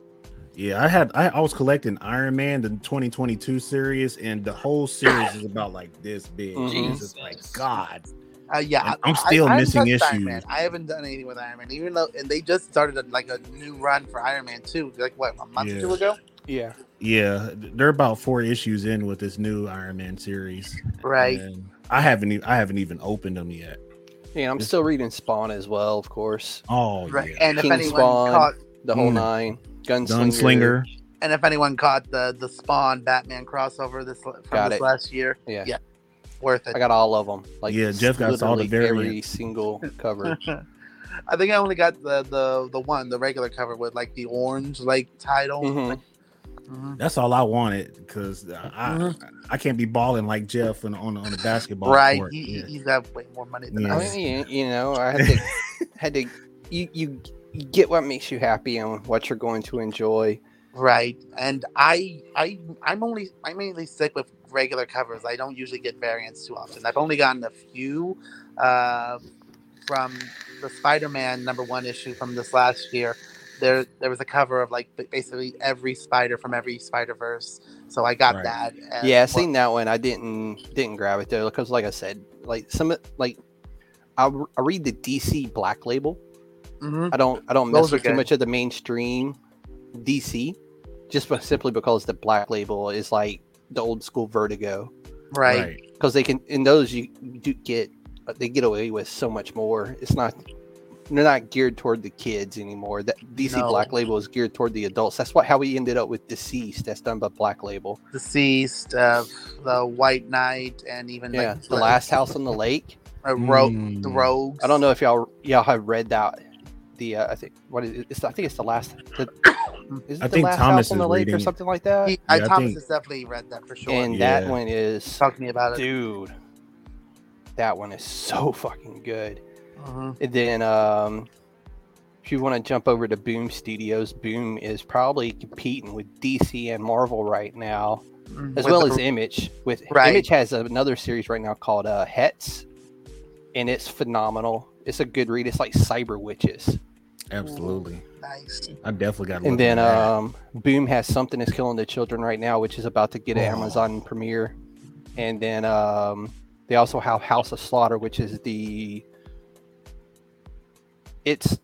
Yeah, I had I, I was collecting Iron Man the 2022 series, and the whole series is about like this big. Mhm. It's just like God. Uh, yeah, And I- I'm still I, I missing touched issues. Man. I haven't done anything with Iron Man, even though and they just started a, like a new run for Iron Man two, like what a month or two ago, Yeah. Yeah, they're about four issues in with this new Iron Man series. right? And I haven't even I haven't even opened them yet. Yeah, I'm It's- still reading Spawn as well, of course. Oh Right. yeah, And if anyone Spawn. caught The whole Mm. nine. Gunslinger. Gunslinger. and if anyone caught the the Spawn Batman crossover this from Got this it. last year, Yeah. yeah, worth it. I got all of them. Like Yeah, Jeff got all the literally every single cover. I think I only got the the the one, the regular cover with like the orange like title. Mhm. Mhm. That's all I wanted because I Mhm. I can't be balling like Jeff on on, on the basketball Right, court. he, Yeah. he's got way more money than Yeah. I us. mean, you, you know, I had to had to you, you you get what makes you happy and what you're going to enjoy. Right, and I I I'm only I mainly stick with regular covers. I don't usually get variants too often. I've only gotten a few uh, from the Spider-Man number one issue from this last year. There there was a cover of like basically every spider from every Spider Verse. So I got Right. that. and- yeah, I seen that one. I didn't didn't grab it though because, like I said, like some like I, I read the DC Black Label. Mhm. I don't I don't mess Those are with too much of the mainstream DC, just be- simply because the Black Label is like the old school Vertigo. Right. Because they can in those you do get they get away with so much more. It's not they're not geared toward the kids anymore. That DC No. Black Label is geared toward the adults. That's what how we ended up with DCeased. That's done by Black Label. DCeased, uh, the White Knight, and even Yeah, like the Last House on the Lake. uh, ro- Mm. the Rogues. I don't know if y'all y'all have read that. The uh, I think what is it? It's, I think it's the last. The, is it I the think last Thomas house on is the lake or something like that? He, I, Yeah, I Thomas think- has definitely read that for sure. and Yeah. that one is Talk to me about it. dude. That one is so fucking good. Mhm. And then um, if you want to jump over to Boom Studios, Boom is probably competing with DC and Marvel right now, Mhm. as With well the- as Image. With Right. Image has another series right now called uh, Hets, and it's phenomenal. It's a good read. It's like Cyber Witches. Absolutely. nice. I definitely got. And then um, Boom has something that's killing the children right now, which is about to get Oh. Amazon premiere. And then um, they also have House of Slaughter, which is the it's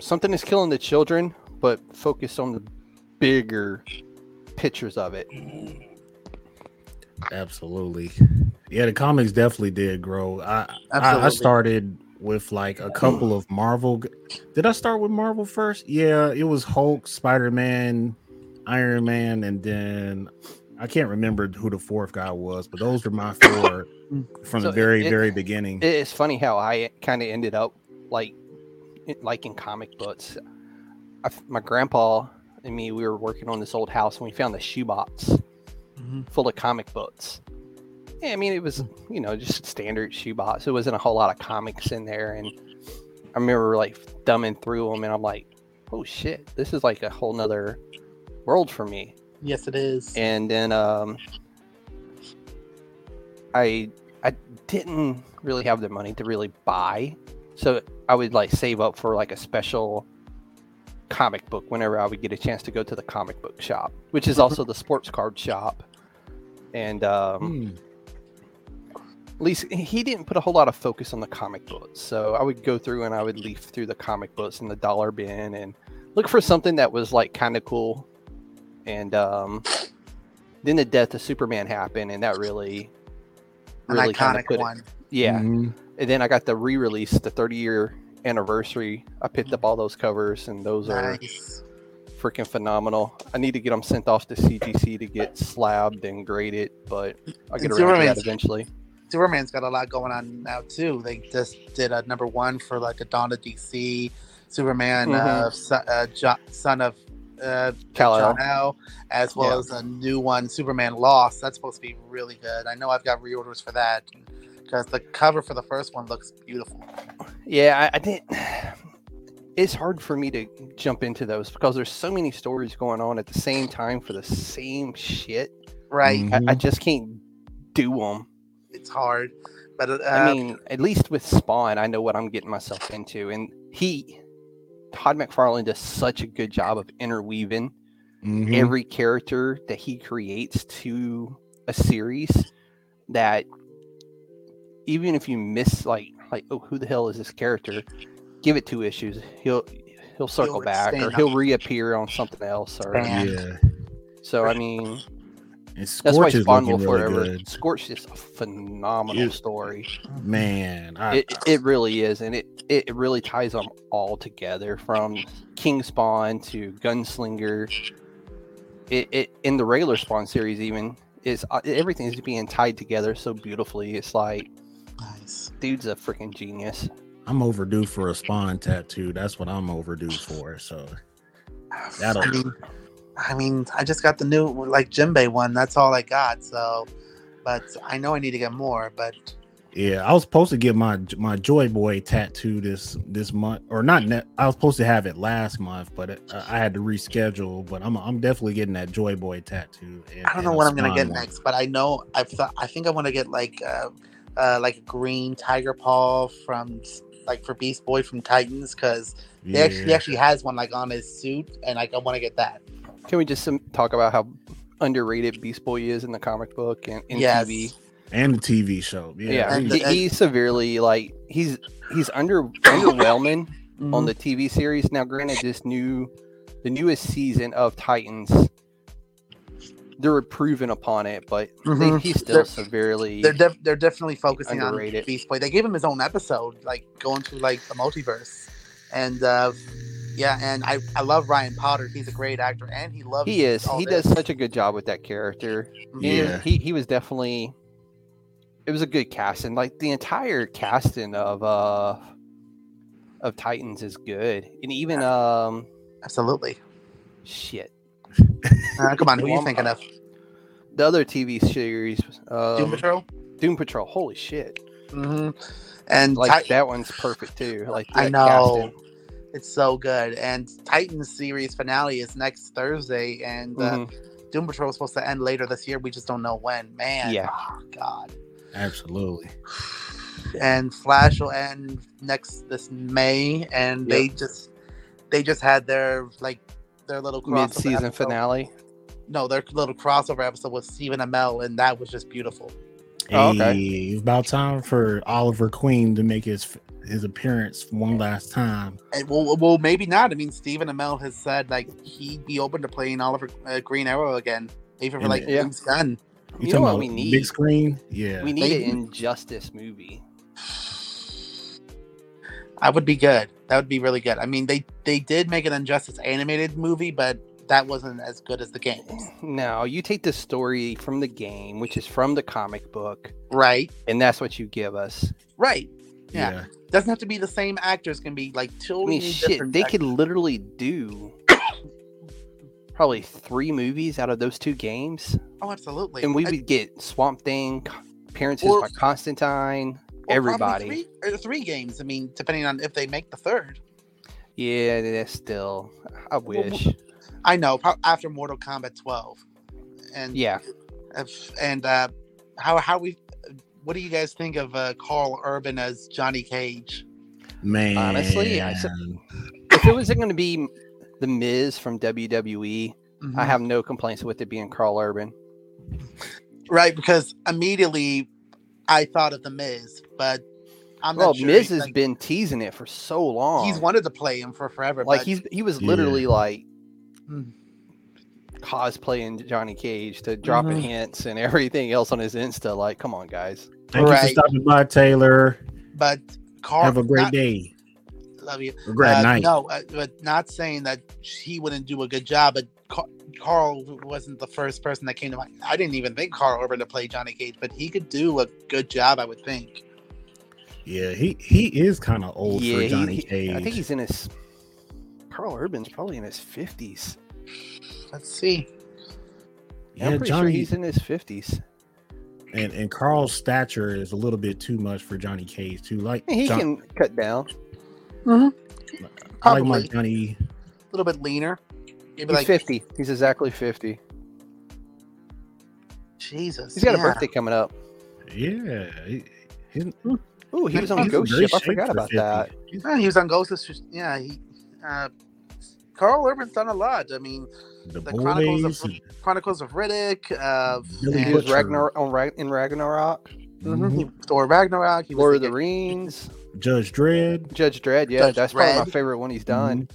something that's killing the children, but focus on the bigger pictures of it. Absolutely. Yeah, the comics definitely did grow. I I, I started with like a couple of Marvel. Did I start with Marvel first? Yeah, it was Hulk, Spider Man, Iron Man, and then I can't remember who the fourth guy was, but those were my four from So the very it- very beginning. It's funny how I kind of ended up like it- like in comic books. I my grandpa and me, we were working on this old house, and we found a shoebox Mhm. full of comic books. Yeah, I mean, it was you know just standard shoebox. It wasn't a whole lot of comics in there, and I remember like thumbing through them, and I'm like, oh shit, this is like a whole nother world for me. Yes, it is. And then um, I I didn't really have the money to really buy, so I would like save up for like a special comic book whenever I would get a chance to go to the comic book shop, which is also the sports card shop. And um, Hmm. at least he didn't put a whole lot of focus on the comic books. So I would go through and I would leaf through the comic books in the dollar bin and look for something that was like kind of cool and um, then the death of Superman happened, and that really, really kinda iconic put it- one. yeah. Mhm. And then I got the re-release, the 30 year anniversary. I picked up all those covers, and those are freaking phenomenal. I need to get them sent off to CGC to get slabbed and graded, but I'll get And around to that eventually. Superman's got a lot going on now too. They just did a number one for like a Dawn of DC, Superman, uh, son, uh, jo- son of uh, Kal-El. John El, as well Yeah. as a new one, Superman Lost. That's supposed to be really good. I know I've got reorders for that because the cover for the first one looks beautiful. Yeah, I, I didn't. It's hard for me to jump into those because there's so many stories going on at the same time for the same shit. Right, Mhm. I, I just can't do them. it's hard, but uh, I mean, at least with Spawn, I know what I'm getting myself into, and he, Todd McFarlane, does such a good job of interweaving Mhm. every character that he creates to a series that even if you miss like like oh who the hell is this character give it two issues he'll he'll circle back or he'll up. reappear on something else or yeah. so i mean that's why Scorch is spawn looking will really forever good. scorch is a phenomenal Yeah. story Man, I, it, it really is and it it really ties them all together from king spawn to gunslinger it, it in the regular spawn series even is uh, everything is being tied together so beautifully it's like nice. dude's a freaking genius I'm overdue for a spawn tattoo. That's what I'm overdue for. So That'll- I mean, I mean, I just got the new like Jimbei one. That's all I got. So, but I know I need to get more. But yeah, I was supposed to get my my Joy Boy tattoo this this month, or not. Ne- I was supposed to have it last month, but it, uh, I had to reschedule. But I'm I'm definitely getting that Joy Boy tattoo. and- I don't know what I'm gonna get one. next. But I know I've thought I think I want to get like uh, uh like a green tiger paw from like for Beast Boy from Titans because he actually, he actually has one like on his suit, and like I want to get that. can we just um, talk about how underrated beast boy is in the comic book and in yes. tv and the TV show. Yeah, yeah, And he, the- he's severely like he's he's under underwhelming Mhm. on the TV series. Now, granted, this new, the newest season of Titans, they're improving upon it, but they, Mhm. he's still They're- severely. They're def- they're definitely focusing Underrated. on Beast Boy. They gave him his own episode, like going through like the multiverse, and uh yeah, and I I love Ryan Potter. He's a great actor, and he loves. he is. all He this. does such a good job with that character. And Yeah. he he was definitely. It was a good casting. Like the entire casting of uh of Titans is good, and even um Absolutely. shit. Uh, come on, who are you thinking of? The other TV series, um, Doom Patrol. Doom Patrol. Holy shit! hmm And Like Ti- that one's perfect too. Like I know. casting. It's so good. And Titans series finale is next Thursday, and uh, Mhm. Doom Patrol is supposed to end later this year. We just don't know when. Man, Yeah. oh, God. absolutely. And Flash will end next this May, and they just they just had their like their little mid-season finale. No, their little crossover episode with Stephen Amell, and that was just beautiful. Oh, okay. It's about time for Oliver Queen to make his his appearance one last time. And well, well, maybe not. I mean, Stephen Amell has said like he'd be open to playing Oliver uh, Green Arrow again, even for like Yeah. James Gunn. You, You know talking what about we need? big screen? Yeah. We need They- an Injustice movie. I would be good. That would be really good. I mean, they they did make an Injustice animated movie, but that wasn't as good as the games, No, you take the story from the game, which is from the comic book, right? and that's what you give us. Right. Yeah. yeah. Doesn't have to be the same actors. Can be like totally I totally mean, shit, they actors. could literally do probably three movies out of those two games, Oh, absolutely. and we I- would get Swamp Thing, appearances Or- by Constantine, or everybody. Three, or three games. I mean, depending on if they make the third. Yeah, that's still. I wish. I know. After Mortal Kombat 12, and Yeah, and uh, how how we. What do you guys think of uh, Karl Urban as Johnny Cage? Man. Honestly, I said- if it wasn't going to be the Miz from WWE, Mm-hmm. I have no complaints with it being Karl Urban. right because immediately I thought of the Miz, but I'm Well, not sure. Miz has like, been teasing it for so long. he's wanted to play him for forever. like but he's he was Yeah. literally like Mm. Cosplaying Johnny Cage to dropping Mhm. hints and everything else on his Insta. Like, come on, guys. Thank you for stopping by, Taylor. But Karl, Have a great not- day. Love you. A great Uh, night. No, uh, but not saying that he wouldn't do a good job. But Car- Karl wasn't the first person that came to mind. I didn't even think Karl Urban to play Johnny Cage, but he could do a good job. I would think. Yeah, he he is kind of old yeah, for Johnny he- Cage. I think he's in his. Karl Urban's probably in his fifties. Let's see. yeah, I'm pretty Johnny sure he's in his fifties. and and Karl's stature is a little bit too much for Johnny Cage too. Like He John- can cut down. I like my Johnny. A little bit leaner. Maybe He's like fifty. He's exactly fifty. Jesus. He's got yeah. a birthday coming up. Yeah, he, he's, Ooh, he was on Ghost Ship. I forgot about 50. that. Yeah, he was on Ghost. of Sh- Yeah, he. Uh, Karl Urban's done a lot. I mean, The, The Chronicles of- Chronicles of Riddick. Uh, He was Ragnar on Rag- in Ragnarok, Mhm. he- Thor Ragnarok. He was Lord of the- the Rings, Judge Dredd. Judge Dredd. Yeah, Judge that's probably my favorite one he's done.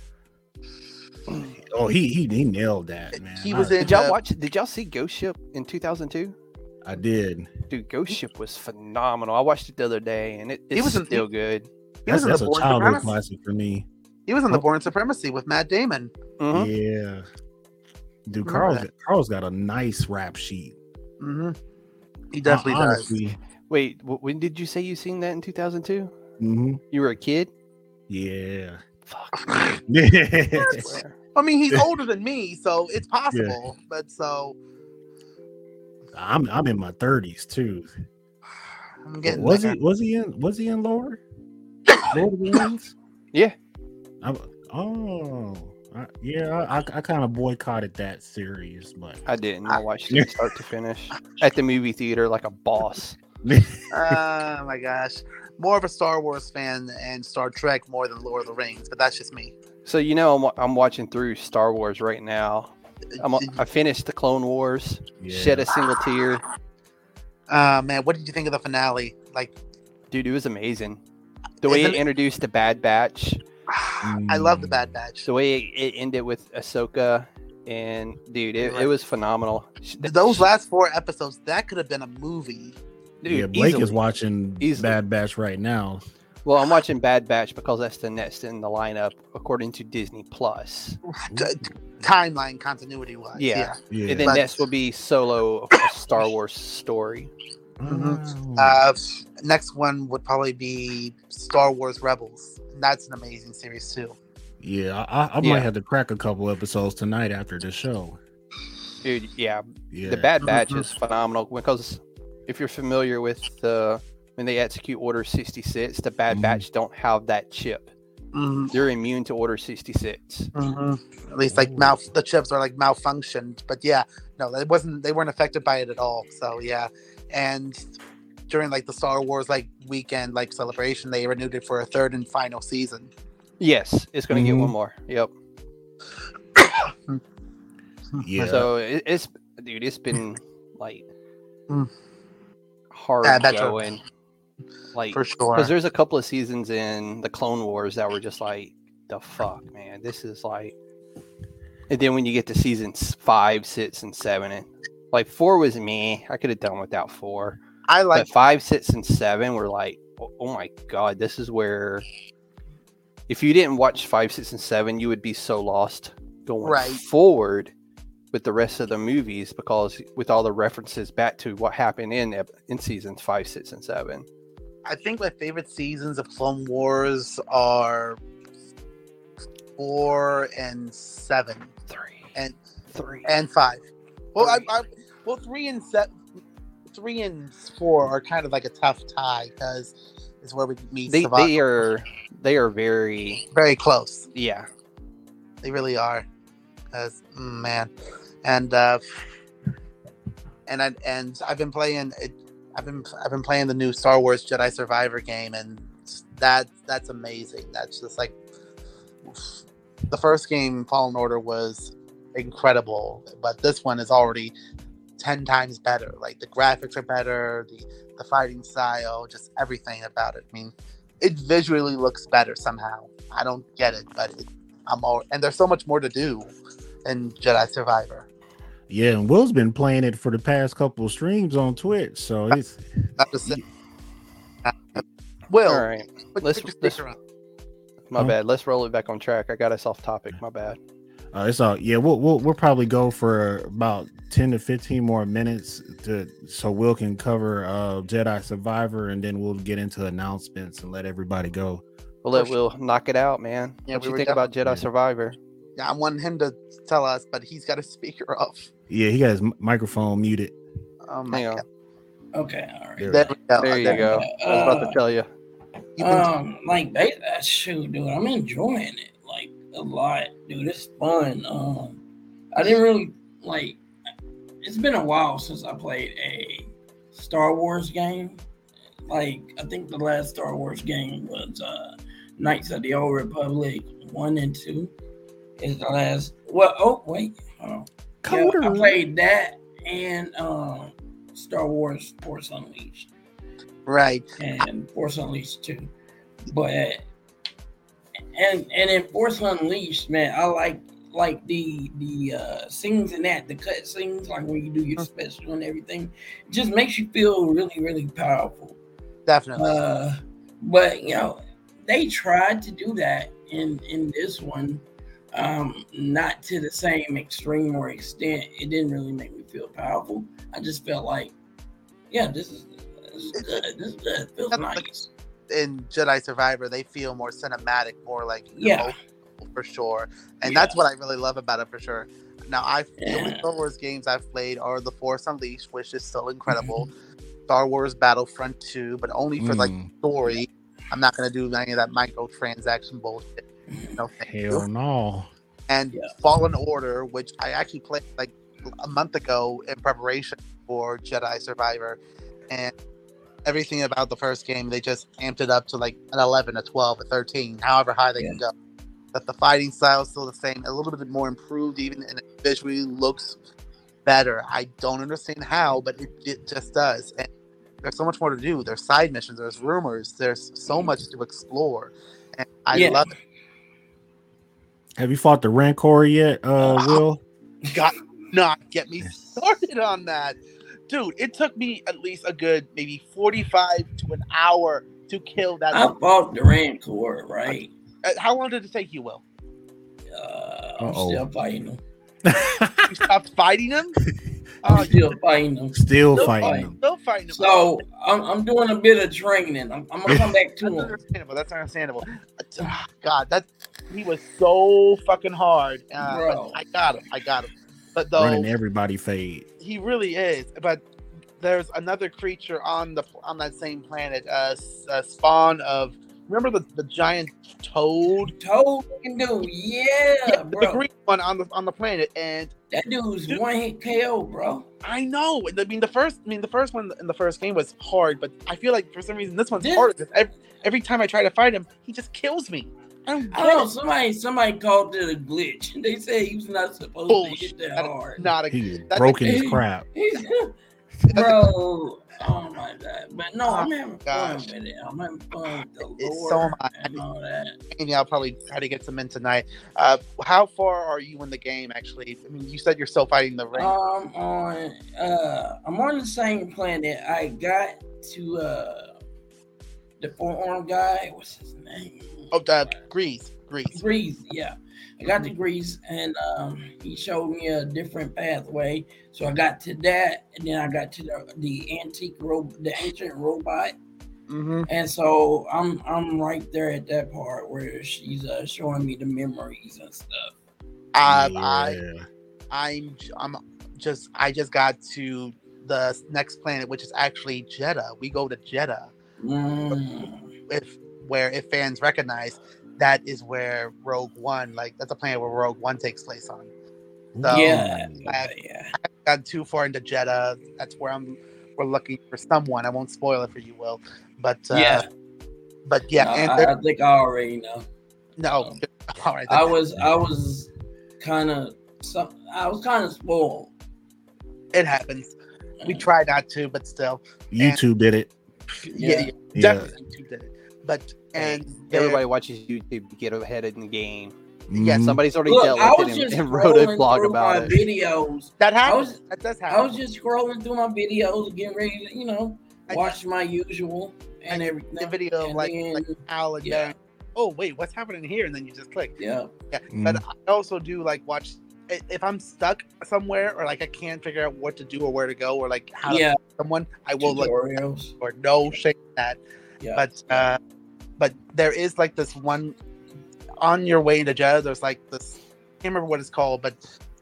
Oh, he he he nailed that man. He was I, in- Did y'all uh, watch? Did y'all see Ghost Ship in 2002? I did. Dude, Ghost Ship was phenomenal. I watched it the other day, and it, He it's was in- still good. He was That's, that's a childhood classic for me. He was in the Oh. Bourne Supremacy with Matt Damon. Mhm. Yeah. Dude, Karl's that. Karl's got a nice rap sheet. hmm He definitely Hon- does. Wait, when did you say you seen that in 2002? Mhm. You were a kid. Yeah. Fuck. yeah. I mean, he's older than me, so it's possible. But so I'm I'm in my 30s too. I'm getting Was there. he was he in was he in Lord? Lord of the Rings? Yeah. I'm, oh. I, yeah, I, I kind of boycotted that series, but I didn't. I watched it start to finish at the movie theater like a boss. Oh my gosh, more of a Star Wars fan and Star Trek more than Lord of the Rings, but that's just me. So you know, I'm, I'm watching through Star Wars right now. I'm, I finished the Clone Wars. yeah. Shed a single tear, Uh, man, what did you think of the finale? Like, dude. It was amazing. The way Isn't it it- introduced the Bad Batch, I love the Bad Batch. the way it, it ended with Ahsoka, and dude, it, it was phenomenal. Those last four episodes, that could have been a movie. dude, yeah, Blake is watching Easily. Bad Batch right now. Well, I'm watching Bad Batch because that's the next in the lineup according to Disney Plus. T- t- timeline continuity wise. Yeah. Yeah. And then But- next will be solo a Star Wars story. Mhm. Oh. Uh, next one would probably be Star Wars Rebels. That's an amazing series too. yeah, I, I, I Yeah. might have to crack a couple episodes tonight after the show. Dude, yeah, Yeah, the Bad Batch Mhm. is phenomenal because if you're familiar with the when they execute Order 66, the Bad Mhm. Batch don't have that chip. Mhm, They're immune to Order 66. mhm. At least like mal- the chips are like malfunctioned, but yeah, no, it wasn't. They weren't affected by it at all. So yeah, and during like the Star Wars like weekend like celebration, they renewed it for a third and final season. Yes, it's going to Mhm. get one more. Yep. yeah. So it, it's dude, it's been like Mm. hard Yeah, that's a- going. Like For sure. because there's a couple of seasons in the Clone Wars that were just like the fuck, man. This is like, and then when you get to seasons five, six, and seven, and like four was me. I could have done without four, I like five, six, and seven were like, oh, oh my god, this is where. If you didn't watch five, six, and seven, you would be so lost going Right. forward with the rest of the movies because with all the references back to what happened in in seasons five, six, and seven. I think my favorite seasons of Clone Wars are four and seven Three and three. and five. Well, I, Three. I well three and seven, three and four are kind of like a tough tie because it's where we meet. they, Savage. they are they are very very close. yeah They really are. Because man, and uh, and I and I've been playing it. I've been I've been playing the new Star Wars Jedi Survivor game, and that that's amazing. That's just like the first game, Fallen Order, was incredible, but this one is already ten times better. Like the graphics are better, the the fighting style, just everything about it. I mean, it visually looks better somehow. I don't get it, but it, I'm all and there's so much more to do in Jedi Survivor. Yeah, and Will's been playing it for the past couple of streams on Twitch, so it's Not to say- Will, All right, let's- put your let's- my Oh. bad. Let's roll it back on track. I got us off topic. My bad. Uh, it's all yeah. We'll, we'll we'll probably go for about ten to fifteen more minutes to so Will can cover uh Jedi Survivor, and then we'll get into announcements and let everybody go. We'll let Will knock it out, man. Yeah, what we you were think about Jedi definitely- Survivor? Yeah, I want him to tell us, but he's got his speaker off. Yeah, he got his microphone muted. Oh my Hang on. Okay, all right. There There we go. There you There- go. I was about Uh, to tell you. you Um, like they, uh, shoot, dude, I'm enjoying it like a lot, dude. It's fun. Um, I didn't really like. It's been a while since I played a Star Wars game. Like I think the last Star Wars game was uh Knights of the Old Republic one and two. Is the last? Well, oh wait, hold on. Yeah, I played that and um Star Wars Force Unleashed right. and Force Unleashed two, But and and in Force Unleashed, man, I like like the the uh scenes in that, the cut scenes, like when you do your special and everything, it just makes you feel really, really powerful. Definitely. Uh but you know, they tried to do that in in this one. Um, not to the same extreme or extent. It didn't really make me feel powerful. I just felt like, yeah, this is this is good. This is good. It feels nice. In Jedi Survivor, they feel more cinematic, more like Yeah. emotional for sure, and Yeah. that's what I really love about it for sure. Now, I the only Star Wars games I've played are The Force Unleashed, which is still incredible. Mm-hmm. Star Wars Battlefront 2, but only for like Mm, story. I'm not gonna do any of that microtransaction bullshit. No, thank you. hell no. and Yeah. Fallen Order, which I actually played like a month ago in preparation for Jedi Survivor, and everything about the first game they just amped it up to like an 11, a 12, a 13, however high they can go. But the fighting style is still the same, a little bit more improved, even and it visually looks better. I don't understand how, but it, it just does. And there's so much more to do. There's side missions, there's rumors, there's so much to explore, and I Yeah. love it. Have you fought the Rancor yet, uh, Uh, Will? got not get me started on that dude it took me at least a good maybe 45 to an hour to kill that I fought the Rancor, right? Uh, how long did it take you will Uh, I'm Uh-oh. still fighting them. you stopped fighting him I'm oh still fighting them. Still Still fighting fighting. him. still fighting him So I'm, I'm doing a bit of training. I'm, I'm gonna come back to that's him. understandable that's understandable Ah, god that he was so fucking hard uh, Bro. i got him i got him but though Running everybody fade. he really is but there's another creature on the on that same planet uh, s- uh spawn of remember the, the giant toad Toad can do, yeah, Yeah, the green one on the on the planet, and that dude's Dude. one hit KO, bro. I know. I mean, the first, I mean, the first one in the first game was hard, but I feel like for some reason this one's This- harder. 'cause Every, every time I try to fight him, he just kills me. I don't I get don't know. Somebody somebody called it a glitch. They say he was not supposed Bullshit. to hit that That- hard. Not a. He was That's broken a- his crap. bro. Oh my god! But no, I'm having fun gosh. with it. I'm having fun with the It's lore so am I. and all that. Maybe I'll probably try to get some in tonight. Uh, how far are you in the game? Actually, I mean, you said you're still fighting the ring. Um, on uh, I'm on the same planet. I got to uh, the forearm guy. What's his name? Oh, that Greez, Greez. Greez, yeah. I got to Greez, and um, he showed me a different pathway. So I got to that, and then I got to the, the antique ro- the ancient robot, Mm-hmm. and so I'm I'm right there at that part where she's uh, showing me the memories and stuff. Um, I Yeah. I'm j- I'm just I just got to the next planet, which is actually Jedha. We go to Jedha. Mm. if where if fans recognize that is where Rogue One, like that's a planet where Rogue One takes place on. So yeah, I- okay, yeah. got too far into Jedha. That's where I'm. We're looking for someone. I won't spoil it for you, Will. But uh, Yeah. but yeah, No, and I, I think I already know. no, all right. I was I was kind of some I was kind of spoiled. it happens. We try not to, but still, YouTube did it. yeah, Yeah. yeah, Yeah. definitely you did it. But and there- Everybody watches YouTube to get ahead in the game. Yes, Mhm. Somebody's already Look, dealt I with was it and, just and wrote a scrolling blog through about my it. videos. that I happens. was- that does happen. I was just scrolling through my videos, getting ready to, you know, I- watch my usual and everything. the video of And like, then- like Al and yeah. Dan. Oh wait, what's happening here? And then you just click. yeah, Yeah, Mhm. but I also do like watch if I'm stuck somewhere or like I can't figure out what to do or where to go or like how yeah, to someone, I will look tutorials. or no shake that. Yeah, But uh, but there is like this one on your way to Jedha. There's like this. I can't remember what it's called, but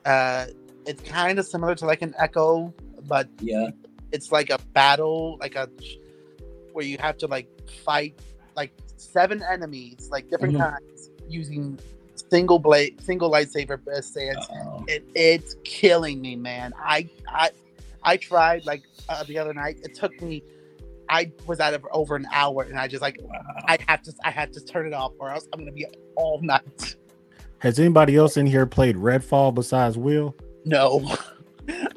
uh, it's kind of similar to like an Echo, but yeah, it's like a battle, like a where you have to like fight like seven enemies, like different Mhm. kinds, using single blade, single lightsaber stance. It, it's killing me, man. I I I tried like uh, the other night. It took me. I was at it for over an hour, and I just like wow. I have to I have to turn it off, or else I'm gonna be up all night. Has anybody else in here played Redfall besides Will? No,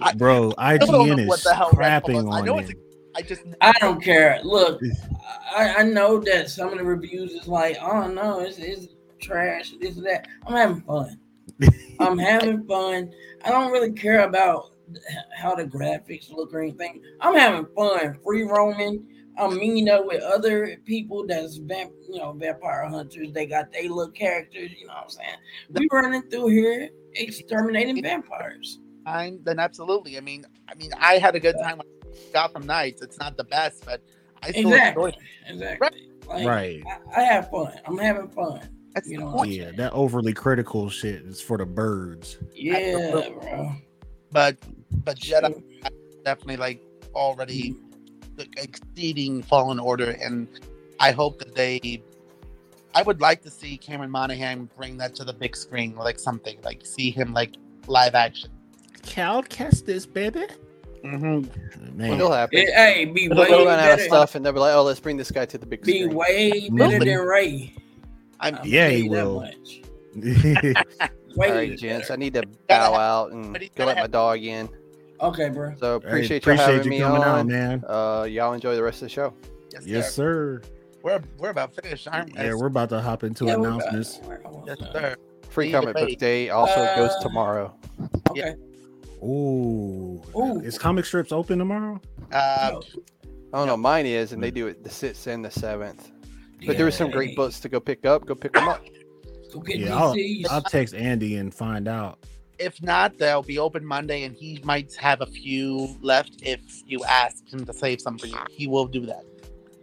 I, Bro, I don't IGN what is the crapping is. I on know it. I just I don't care. Look, I, I know that some of the reviews is like, oh no, it's, it's trash. This and that. I'm having fun. I'm having fun. I don't really care about how the graphics look or anything. I'm having fun, free roaming. I'm meeting up with other people that's vamp, you know, vampire hunters. They got their little characters. You know what I'm saying? We running through here exterminating vampires. time, then absolutely. I mean, I mean, I had a good time with Gotham Knights. It's not the best, but I still Exactly. enjoyed it. Exactly. Like, Right. I, I have fun. I'm having fun. That's You know. Yeah, that overly critical shit is for the birds. Yeah, bro. But but Jedi definitely like already exceeding Fallen Order, and I hope that they. I would like to see Cameron Monaghan bring that to the big screen, like something like see him like live action. Cal Kestis, baby. Mm-hmm. Man, It'll happen. It- hey, be They'll way run out of stuff and they'll be like, "Oh, let's bring this guy to the big Be screen." way better than Rey. I'm Yeah, he you that will. much. All Way gents. I need to bow out and go let my dog in. Okay, bro. So Hey, appreciate you having you me coming out, on. man. Uh, y'all enjoy the rest of the show. yes, Yes, sir. sir. We're we're about finished, aren't we? Yeah, we're about to hop into Yeah, announcements. back. We're almost yes, sir. Free See comic book day also goes Uh, tomorrow. Okay. Ooh. Ooh. Is comic strips open tomorrow? Uh, Oh, I don't know, mine is, and they do it the sixth and the seventh. But there were some great books to go pick up. Go pick them up. Go get Yeah, I'll, DCs. I'll text Andy and find out. if not, they'll be open Monday, and he might have a few left. If you ask him to save some for you, he will do that.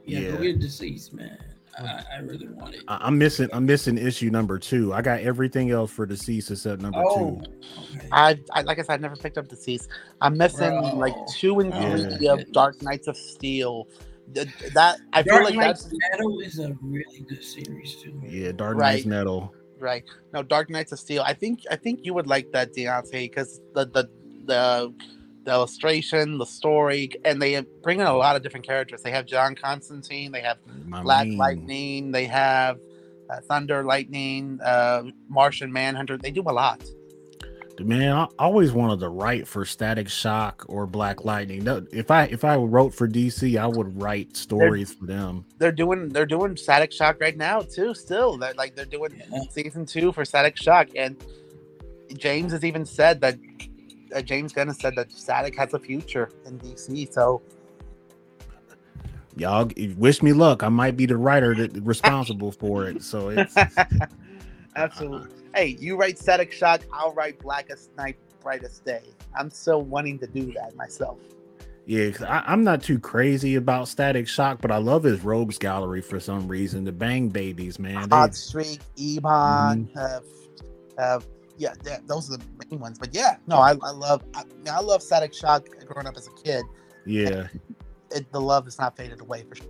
yeah, yeah. go get DCeased, man. I, I really want it. I- I'm missing. I'm missing issue number two. I got everything else for DCeased except number Oh, two. okay. I, I like I said, I never picked up DCeased. I'm missing Bro. like two and Yeah. three of Dark Knights of Steel. Th- That I feel like Knight's that's Metal is a really good series too. Yeah, Dark Right. Knight's Metal. right. No, Dark Knights of Steel. I think I think you would like that, Deontay, because the the the the illustration, the story, and they bring in a lot of different characters. They have John Constantine. They have My Black man. Lightning. They have uh, Thunder Lightning, uh, Martian Manhunter. They do a lot. Man, I always wanted to write for Static Shock or Black Lightning. No, if I if I wrote for DC, I would write stories for them. They're doing they're doing Static Shock right now too. Still, they're like they're doing Yeah. season two for Static Shock, and James has even said that uh, James Gunn has said that Static has a future in DC. So Y'all wish me luck. I might be the writer that responsible for it. So it's absolutely, hey, you write Static Shock, I'll write Blackest Night, Brightest Day. I'm still wanting to do that myself. yeah, 'cause I, I'm not too crazy about Static Shock, but I love his Rogues Gallery for some reason. The Bang Babies, man. they- Hot Streak, Ebon, uh, uh, yeah, those are the main ones. But yeah, no, I, I love I, I love Static Shock growing up as a kid. yeah. It, the love has not faded away for sure.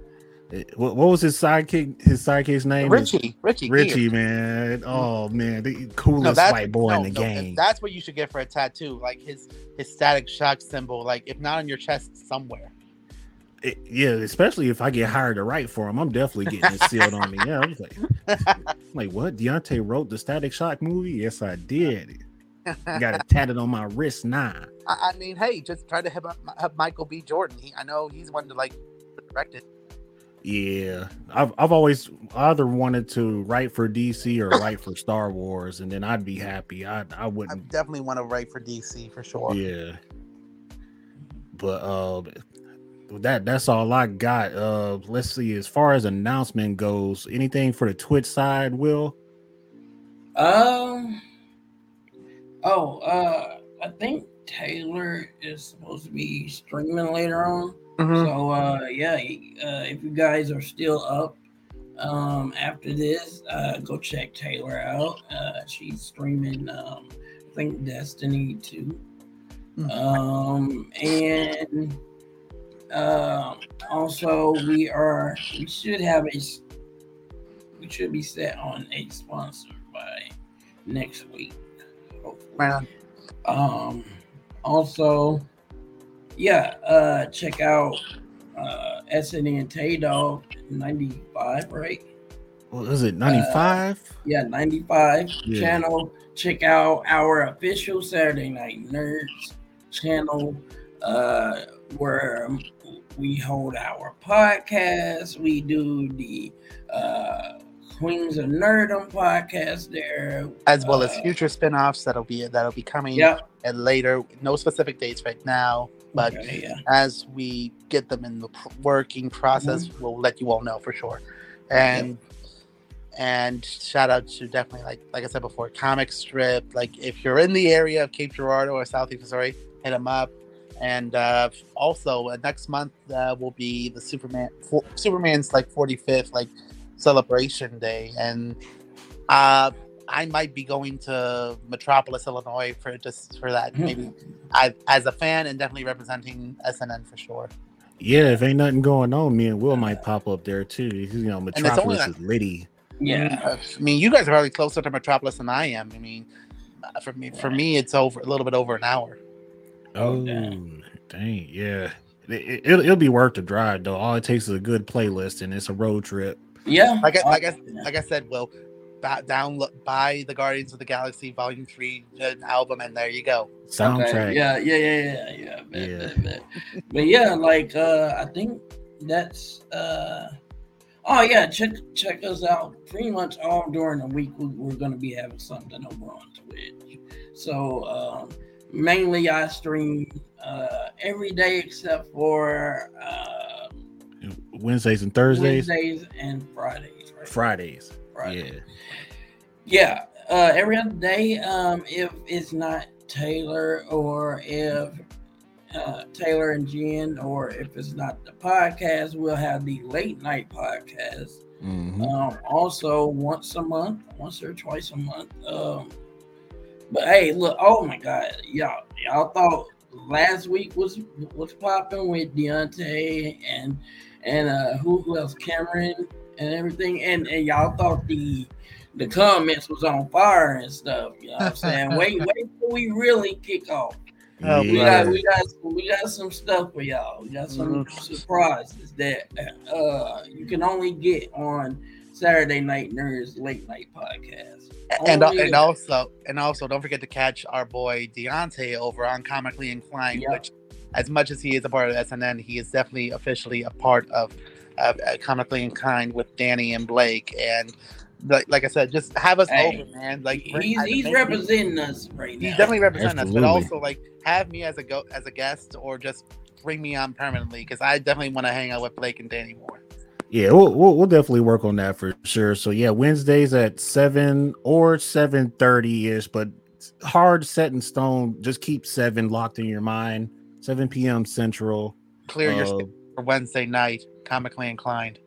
What, what was his sidekick? His sidekick's name? Richie, Richie, Richie, Gear. man. Mm-hmm. Oh man, the coolest that's white boy no, in the no, game. That's what you should get for a tattoo, like his his Static Shock symbol, like if not on your chest, somewhere. It- yeah, especially if I get hired to write for him, I'm definitely getting it sealed on me. Yeah, I was like, like what? Deontay wrote the Static Shock movie? Yes, I did. I got it tatted on my wrist now. I, I mean, hey, just try to have, uh, have Michael B. Jordan. He, I know he's one to like direct it. Yeah, I've I've always either wanted to write for DC or write for Star Wars, and then I'd be happy. I I I wouldn't. definitely want to write for DC for sure. Yeah, but uh, that that's all I got. Uh, let's see. As far as announcement goes, anything for the Twitch side, Will? Um. Oh, uh, I think Taylor is supposed to be streaming later on. Mhm. So, uh, yeah, uh, if you guys are still up um, after this, uh, go check Taylor out. Uh, she's streaming, um, I think, Destiny 2. Mhm. Um, and um also, we are, we should have a we should be set on a sponsor by next week. Hopefully. Man, Um, also, yeah, uh, check out uh, Tay Dog 95, right? What is it? Ninety five. Yeah, 95 Yeah. channel. Check out our official Saturday Night Nerds channel uh, where we hold our podcast. We do the uh, Queens of Nerdom podcast there. as well as Uh, future spin-offs that'll be that'll be coming Yeah. and later. No specific dates right now, but Okay, yeah. as we get them in the working process, Mm-hmm. we'll let you all know for sure. And and shout out to definitely like like I said before, comic strip. Like if you're in the area of Cape Girardeau or Southeast Missouri, hit them up. And uh, also uh, next month uh, will be the Superman for, Superman's like 45th like celebration day, and uh, I might be going to Metropolis, Illinois for just for that. Maybe I, as a fan and definitely representing SNN for sure. Yeah, if ain't nothing going on, me and Will might pop up there too. You know, Metropolis like- is litty. Yeah. I mean, you guys are probably closer to Metropolis than I am. I mean, uh, for me, for me, it's over a little bit over an hour. Oh, Oh, dang. yeah. It, will it, will be worth the drive though. All it takes is a good playlist, and it's a road trip. Yeah. Like I, like I, Yeah. like I said, Will, ba- download buy the Guardians of the Galaxy Volume Three uh, album, and there you go. Soundtrack. Okay, Yeah, yeah, yeah, yeah, yeah. Bet, Yeah. bet, bet. but yeah, like uh I think that's uh oh yeah, check check us out pretty much all during the week we, we're gonna be having something over on Twitch. So um mainly I stream uh every day except for uh Wednesdays and Thursdays, Wednesdays and Fridays, right? Fridays. Friday. Yeah. Yeah, uh, every other day. Um, if it's not Taylor, or if uh, Taylor and Jen, or if it's not the podcast, we'll have the late night podcast. Mhm. Um, also once a month, once or twice a month. Um, but hey, look, oh my God, y'all, y'all thought last week was was popping with Deontay and and uh, who, who else, Cameron and everything, and and y'all thought the the comments was on fire and stuff. You know what I'm saying? wait, wait till we really kick off. Oh, We got we got we got some stuff for y'all. We got some surprises that uh you can only get on Saturday Night Nerds Late Night Podcast. and Only- and also and also don't forget to catch our boy Deontay over on Comically Inclined, Yeah. which as much as he is a part of SNN, he is definitely officially a part of of uh, Comically Inclined with Danny and Blake. And like, like I said, just have us Hey, over, man. Like he's he's make- representing us right now. He's definitely representing us, but also like have me as a go as a guest or just bring me on permanently because I definitely want to hang out with Blake and Danny more. Yeah, we'll, we'll we'll definitely work on that for sure. So yeah, Wednesdays at seven or seven thirty ish, but hard set in stone. Just keep seven locked in your mind. Seven p.m. Central. Clear your Uh, schedule for Wednesday night, Comically Inclined.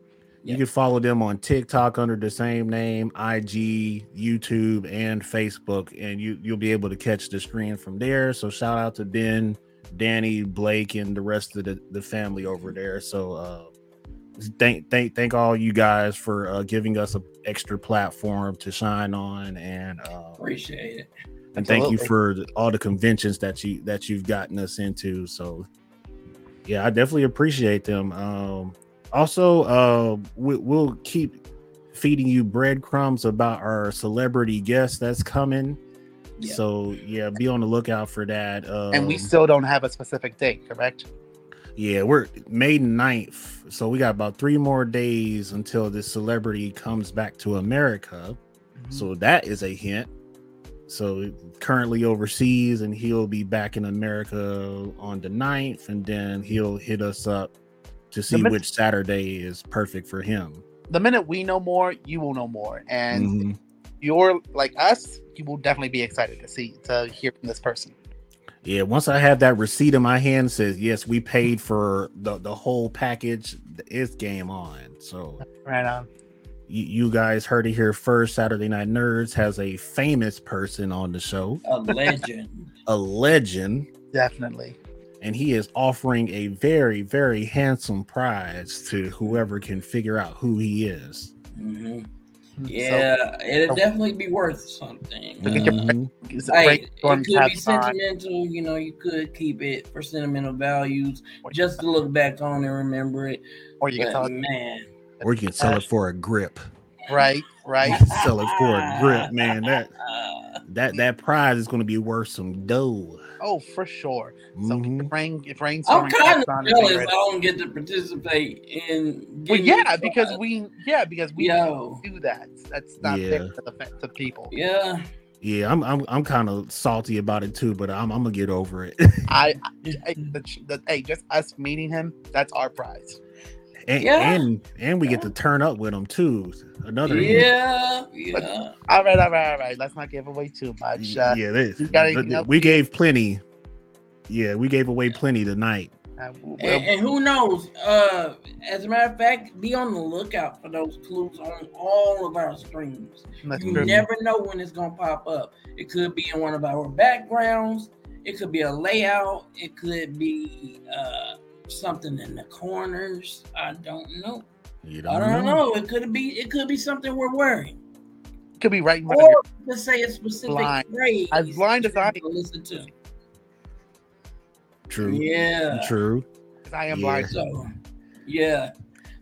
You Yeah. can follow them on TikTok under the same name, IG, YouTube, and Facebook, and you you'll be able to catch the stream from there. So shout out to Ben, Danny, Blake, and the rest of the, the family over there. So uh thank thank thank all you guys for uh, giving us an extra platform to shine on, and uh, Appreciate it. And thank you for all the conventions that you that you've gotten us into. So yeah, I definitely appreciate them. Um, also, uh, we, we'll keep feeding you breadcrumbs about our celebrity guest that's coming. Yeah. So yeah, be on the lookout for that. Um, and we still don't have a specific date, correct? Yeah, we're May 9th. So we got about three more days until this celebrity comes back to America. Mm-hmm. So that is a hint. So currently overseas, and he'll be back in America on the 9th, and then he'll hit us up to see minute- which Saturday is perfect for him. the minute we know more, you will know more, and Mhm. you're like us. You will definitely be excited to see to hear from this person. Yeah, once I have that receipt in my hand, says yes, we paid for the the whole package. It's game on. So Right on. You, you guys heard it here first. Saturday Night Nerds has a famous person on the show, A legend. a legend, Definitely. and he is offering a very very handsome prize to whoever can figure out who he is. hmm So, Yeah, it'd definitely be worth something. Look at your- Mhm. it Hey, it could tab be time? sentimental, you know. You could keep it for sentimental values, just to look back on and remember it. or you can But tell it, man, Or you can sell it for a grip. right, right. Sell it for a grip, man. That uh, that that prize is going to be worth some dough. Oh, for sure. So Mhm. if rain, if I'm brainstorming kind on, of jealous I don't get to participate in. Well, yeah, because prize. we, yeah, because we Yo. do that. That's not Yeah. fair to the to people. yeah, Yeah, I'm I'm I'm kind of salty about it too, but I'm I'm gonna get over it. I, I the, the, hey, just us meeting him, that's our prize. And, Yeah. and and we get to turn up with them too. Another hint. yeah, yeah. All right, all right, all right. Let's not give away too much. Uh, yeah, this, you got anything else? we gave plenty. Yeah, we gave away plenty tonight. uh, And, and who knows? Uh, as a matter of fact, be on the lookout for those clues on all of our streams. that's You true. never know when it's gonna pop up. It could be in one of our backgrounds. It could be a layout. It could be uh, something in the corners. I don't know. You I don't know. It could be. It could be something we're wearing, Could be right in front of or let's say a specific Blind. phrase. As blind as I- to listen to. True. Yeah. True. I am Yeah. blind. So, yeah.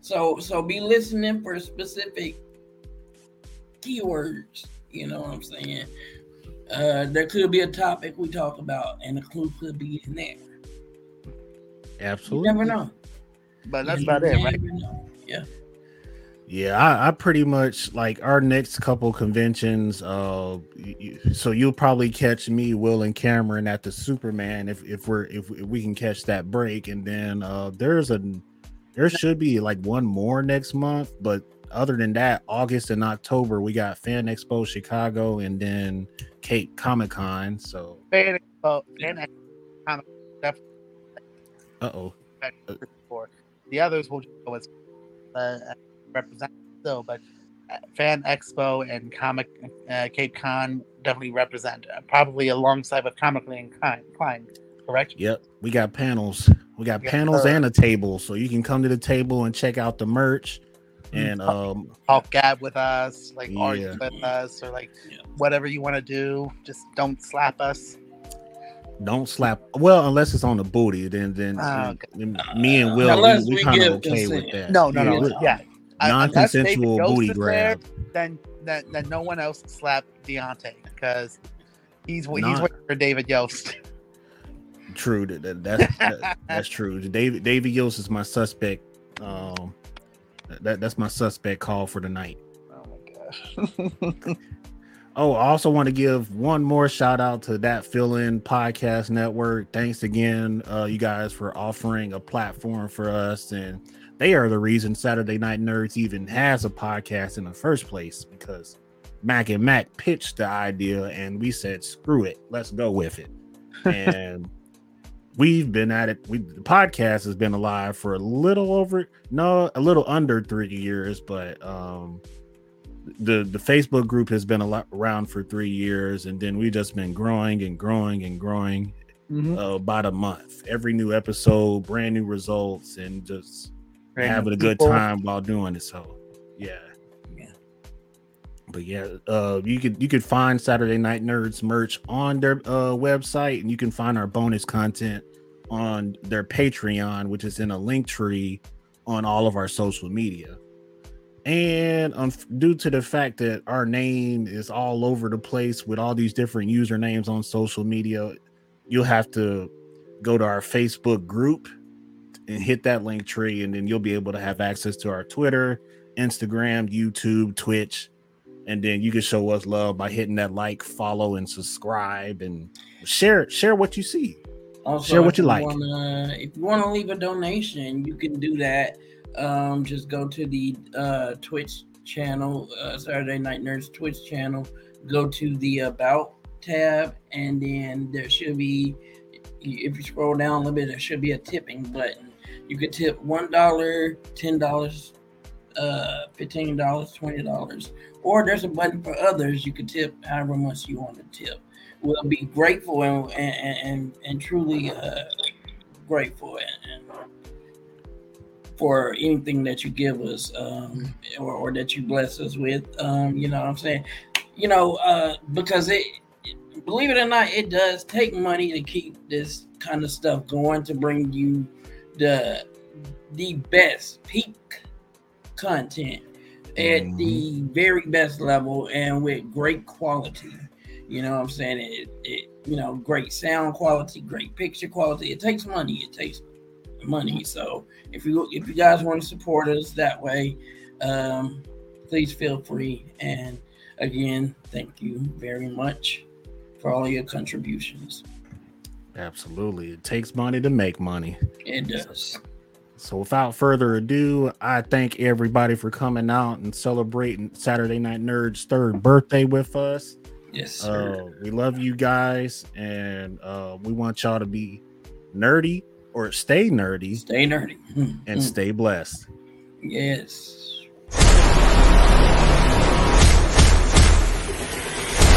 So, so be listening for specific keywords. You know what I'm saying? Uh, there could be a topic we talk about, and a clue could be in there. You Absolutely. never know. But that's You about it, right? know. Yeah. Yeah, I, I pretty much like our next couple conventions. Uh, y- y- so you'll probably catch me, Will, and Cameron at the Superman if if we're if, if we can catch that break, and then uh, there's a there should be like one more next month, but other than that, August and October we got Fan Expo Chicago and then Cape Comic Con. So Fan, uh, fan ex- uh oh, for the others will just go as uh, represent still, but uh, Fan Expo and Comic uh, Cape Con definitely represent, uh, probably alongside with Comically Inclined, inclined, correct? yep, we got panels. We got Yes, panels sir. and a table, so you can come to the table and check out the merch. And um, Talk gab with us, like argue with us, or like Yeah. whatever you want to do. Just don't slap us. Don't slap. Well, unless it's on the booty, then then, Oh, then me and Will Unless we, we we kind of okay with that. No, no, Yeah, no. we- Yeah, Uh, unless David non-consensual booty is there, grab. Then, then, then no one else slapped Deontay because he's he's waiting for David Yost. True. That, that- that's that, that's true. David David Yost is my suspect. Um, that that's my suspect call for the night. Oh my gosh. Oh, I also want to give one more shout out to that fill in podcast network. Thanks again, uh, you guys, for offering a platform for us. And they are the reason Saturday Night Nerds even has a podcast in the first place because Mac and Mac pitched the idea and we said, screw it, let's go with it. And we've been at it. We the podcast has been alive for a little over, no, a little under three years, but um the the Facebook group has been a lot around for three years, and then we just been growing and growing and growing Mhm. uh, about a month. Every new episode, brand new results, and just having a good People- time while doing it. So, yeah, Yeah. But yeah, uh, you could you could find Saturday Night Nerds merch on their uh, website, and you can find our bonus content on their Patreon, which is in a link tree on all of our social media. And um, due to the fact that our name is all over the place with all these different usernames on social media, you'll have to go to our Facebook group and hit that link tree, and then you'll be able to have access to our Twitter, Instagram, YouTube, Twitch, and then you can show us love by hitting that like, follow, and subscribe, and share share what you see. Also, Share what if you like. Wanna, if you want to leave a donation, you can do that. Um, just go to the uh, Twitch channel, uh, Saturday Night Nerds Twitch channel. Go to the About tab, and then there should be, if you scroll down a little bit, there should be a tipping button. You could tip one dollar, ten dollars, uh, fifteen dollars, twenty dollars, or there's a button for others. You could tip however much you want to tip we'll be grateful and and and, and truly uh, grateful and, and for anything that you give us um, or, or that you bless us with. Um, you know what I'm saying? You know, uh, because it, believe it or not, it does take money to keep this kind of stuff going to bring you the the best peak content at the very best level and with great quality. You know what I'm saying? It, it you know, great sound quality, great picture quality. It takes money. It takes money. So if you if you guys want to support us that way, um, please feel free. And again, thank you very much for all your contributions. Absolutely, it takes money to make money. It does. So without further ado, I thank everybody for coming out and celebrating Saturday Night Nerds' third birthday with us. Yes, sir. Uh, we love you guys, and uh, we want y'all to be nerdy or stay nerdy Stay nerdy. Hmm, and hmm. stay blessed. Yes.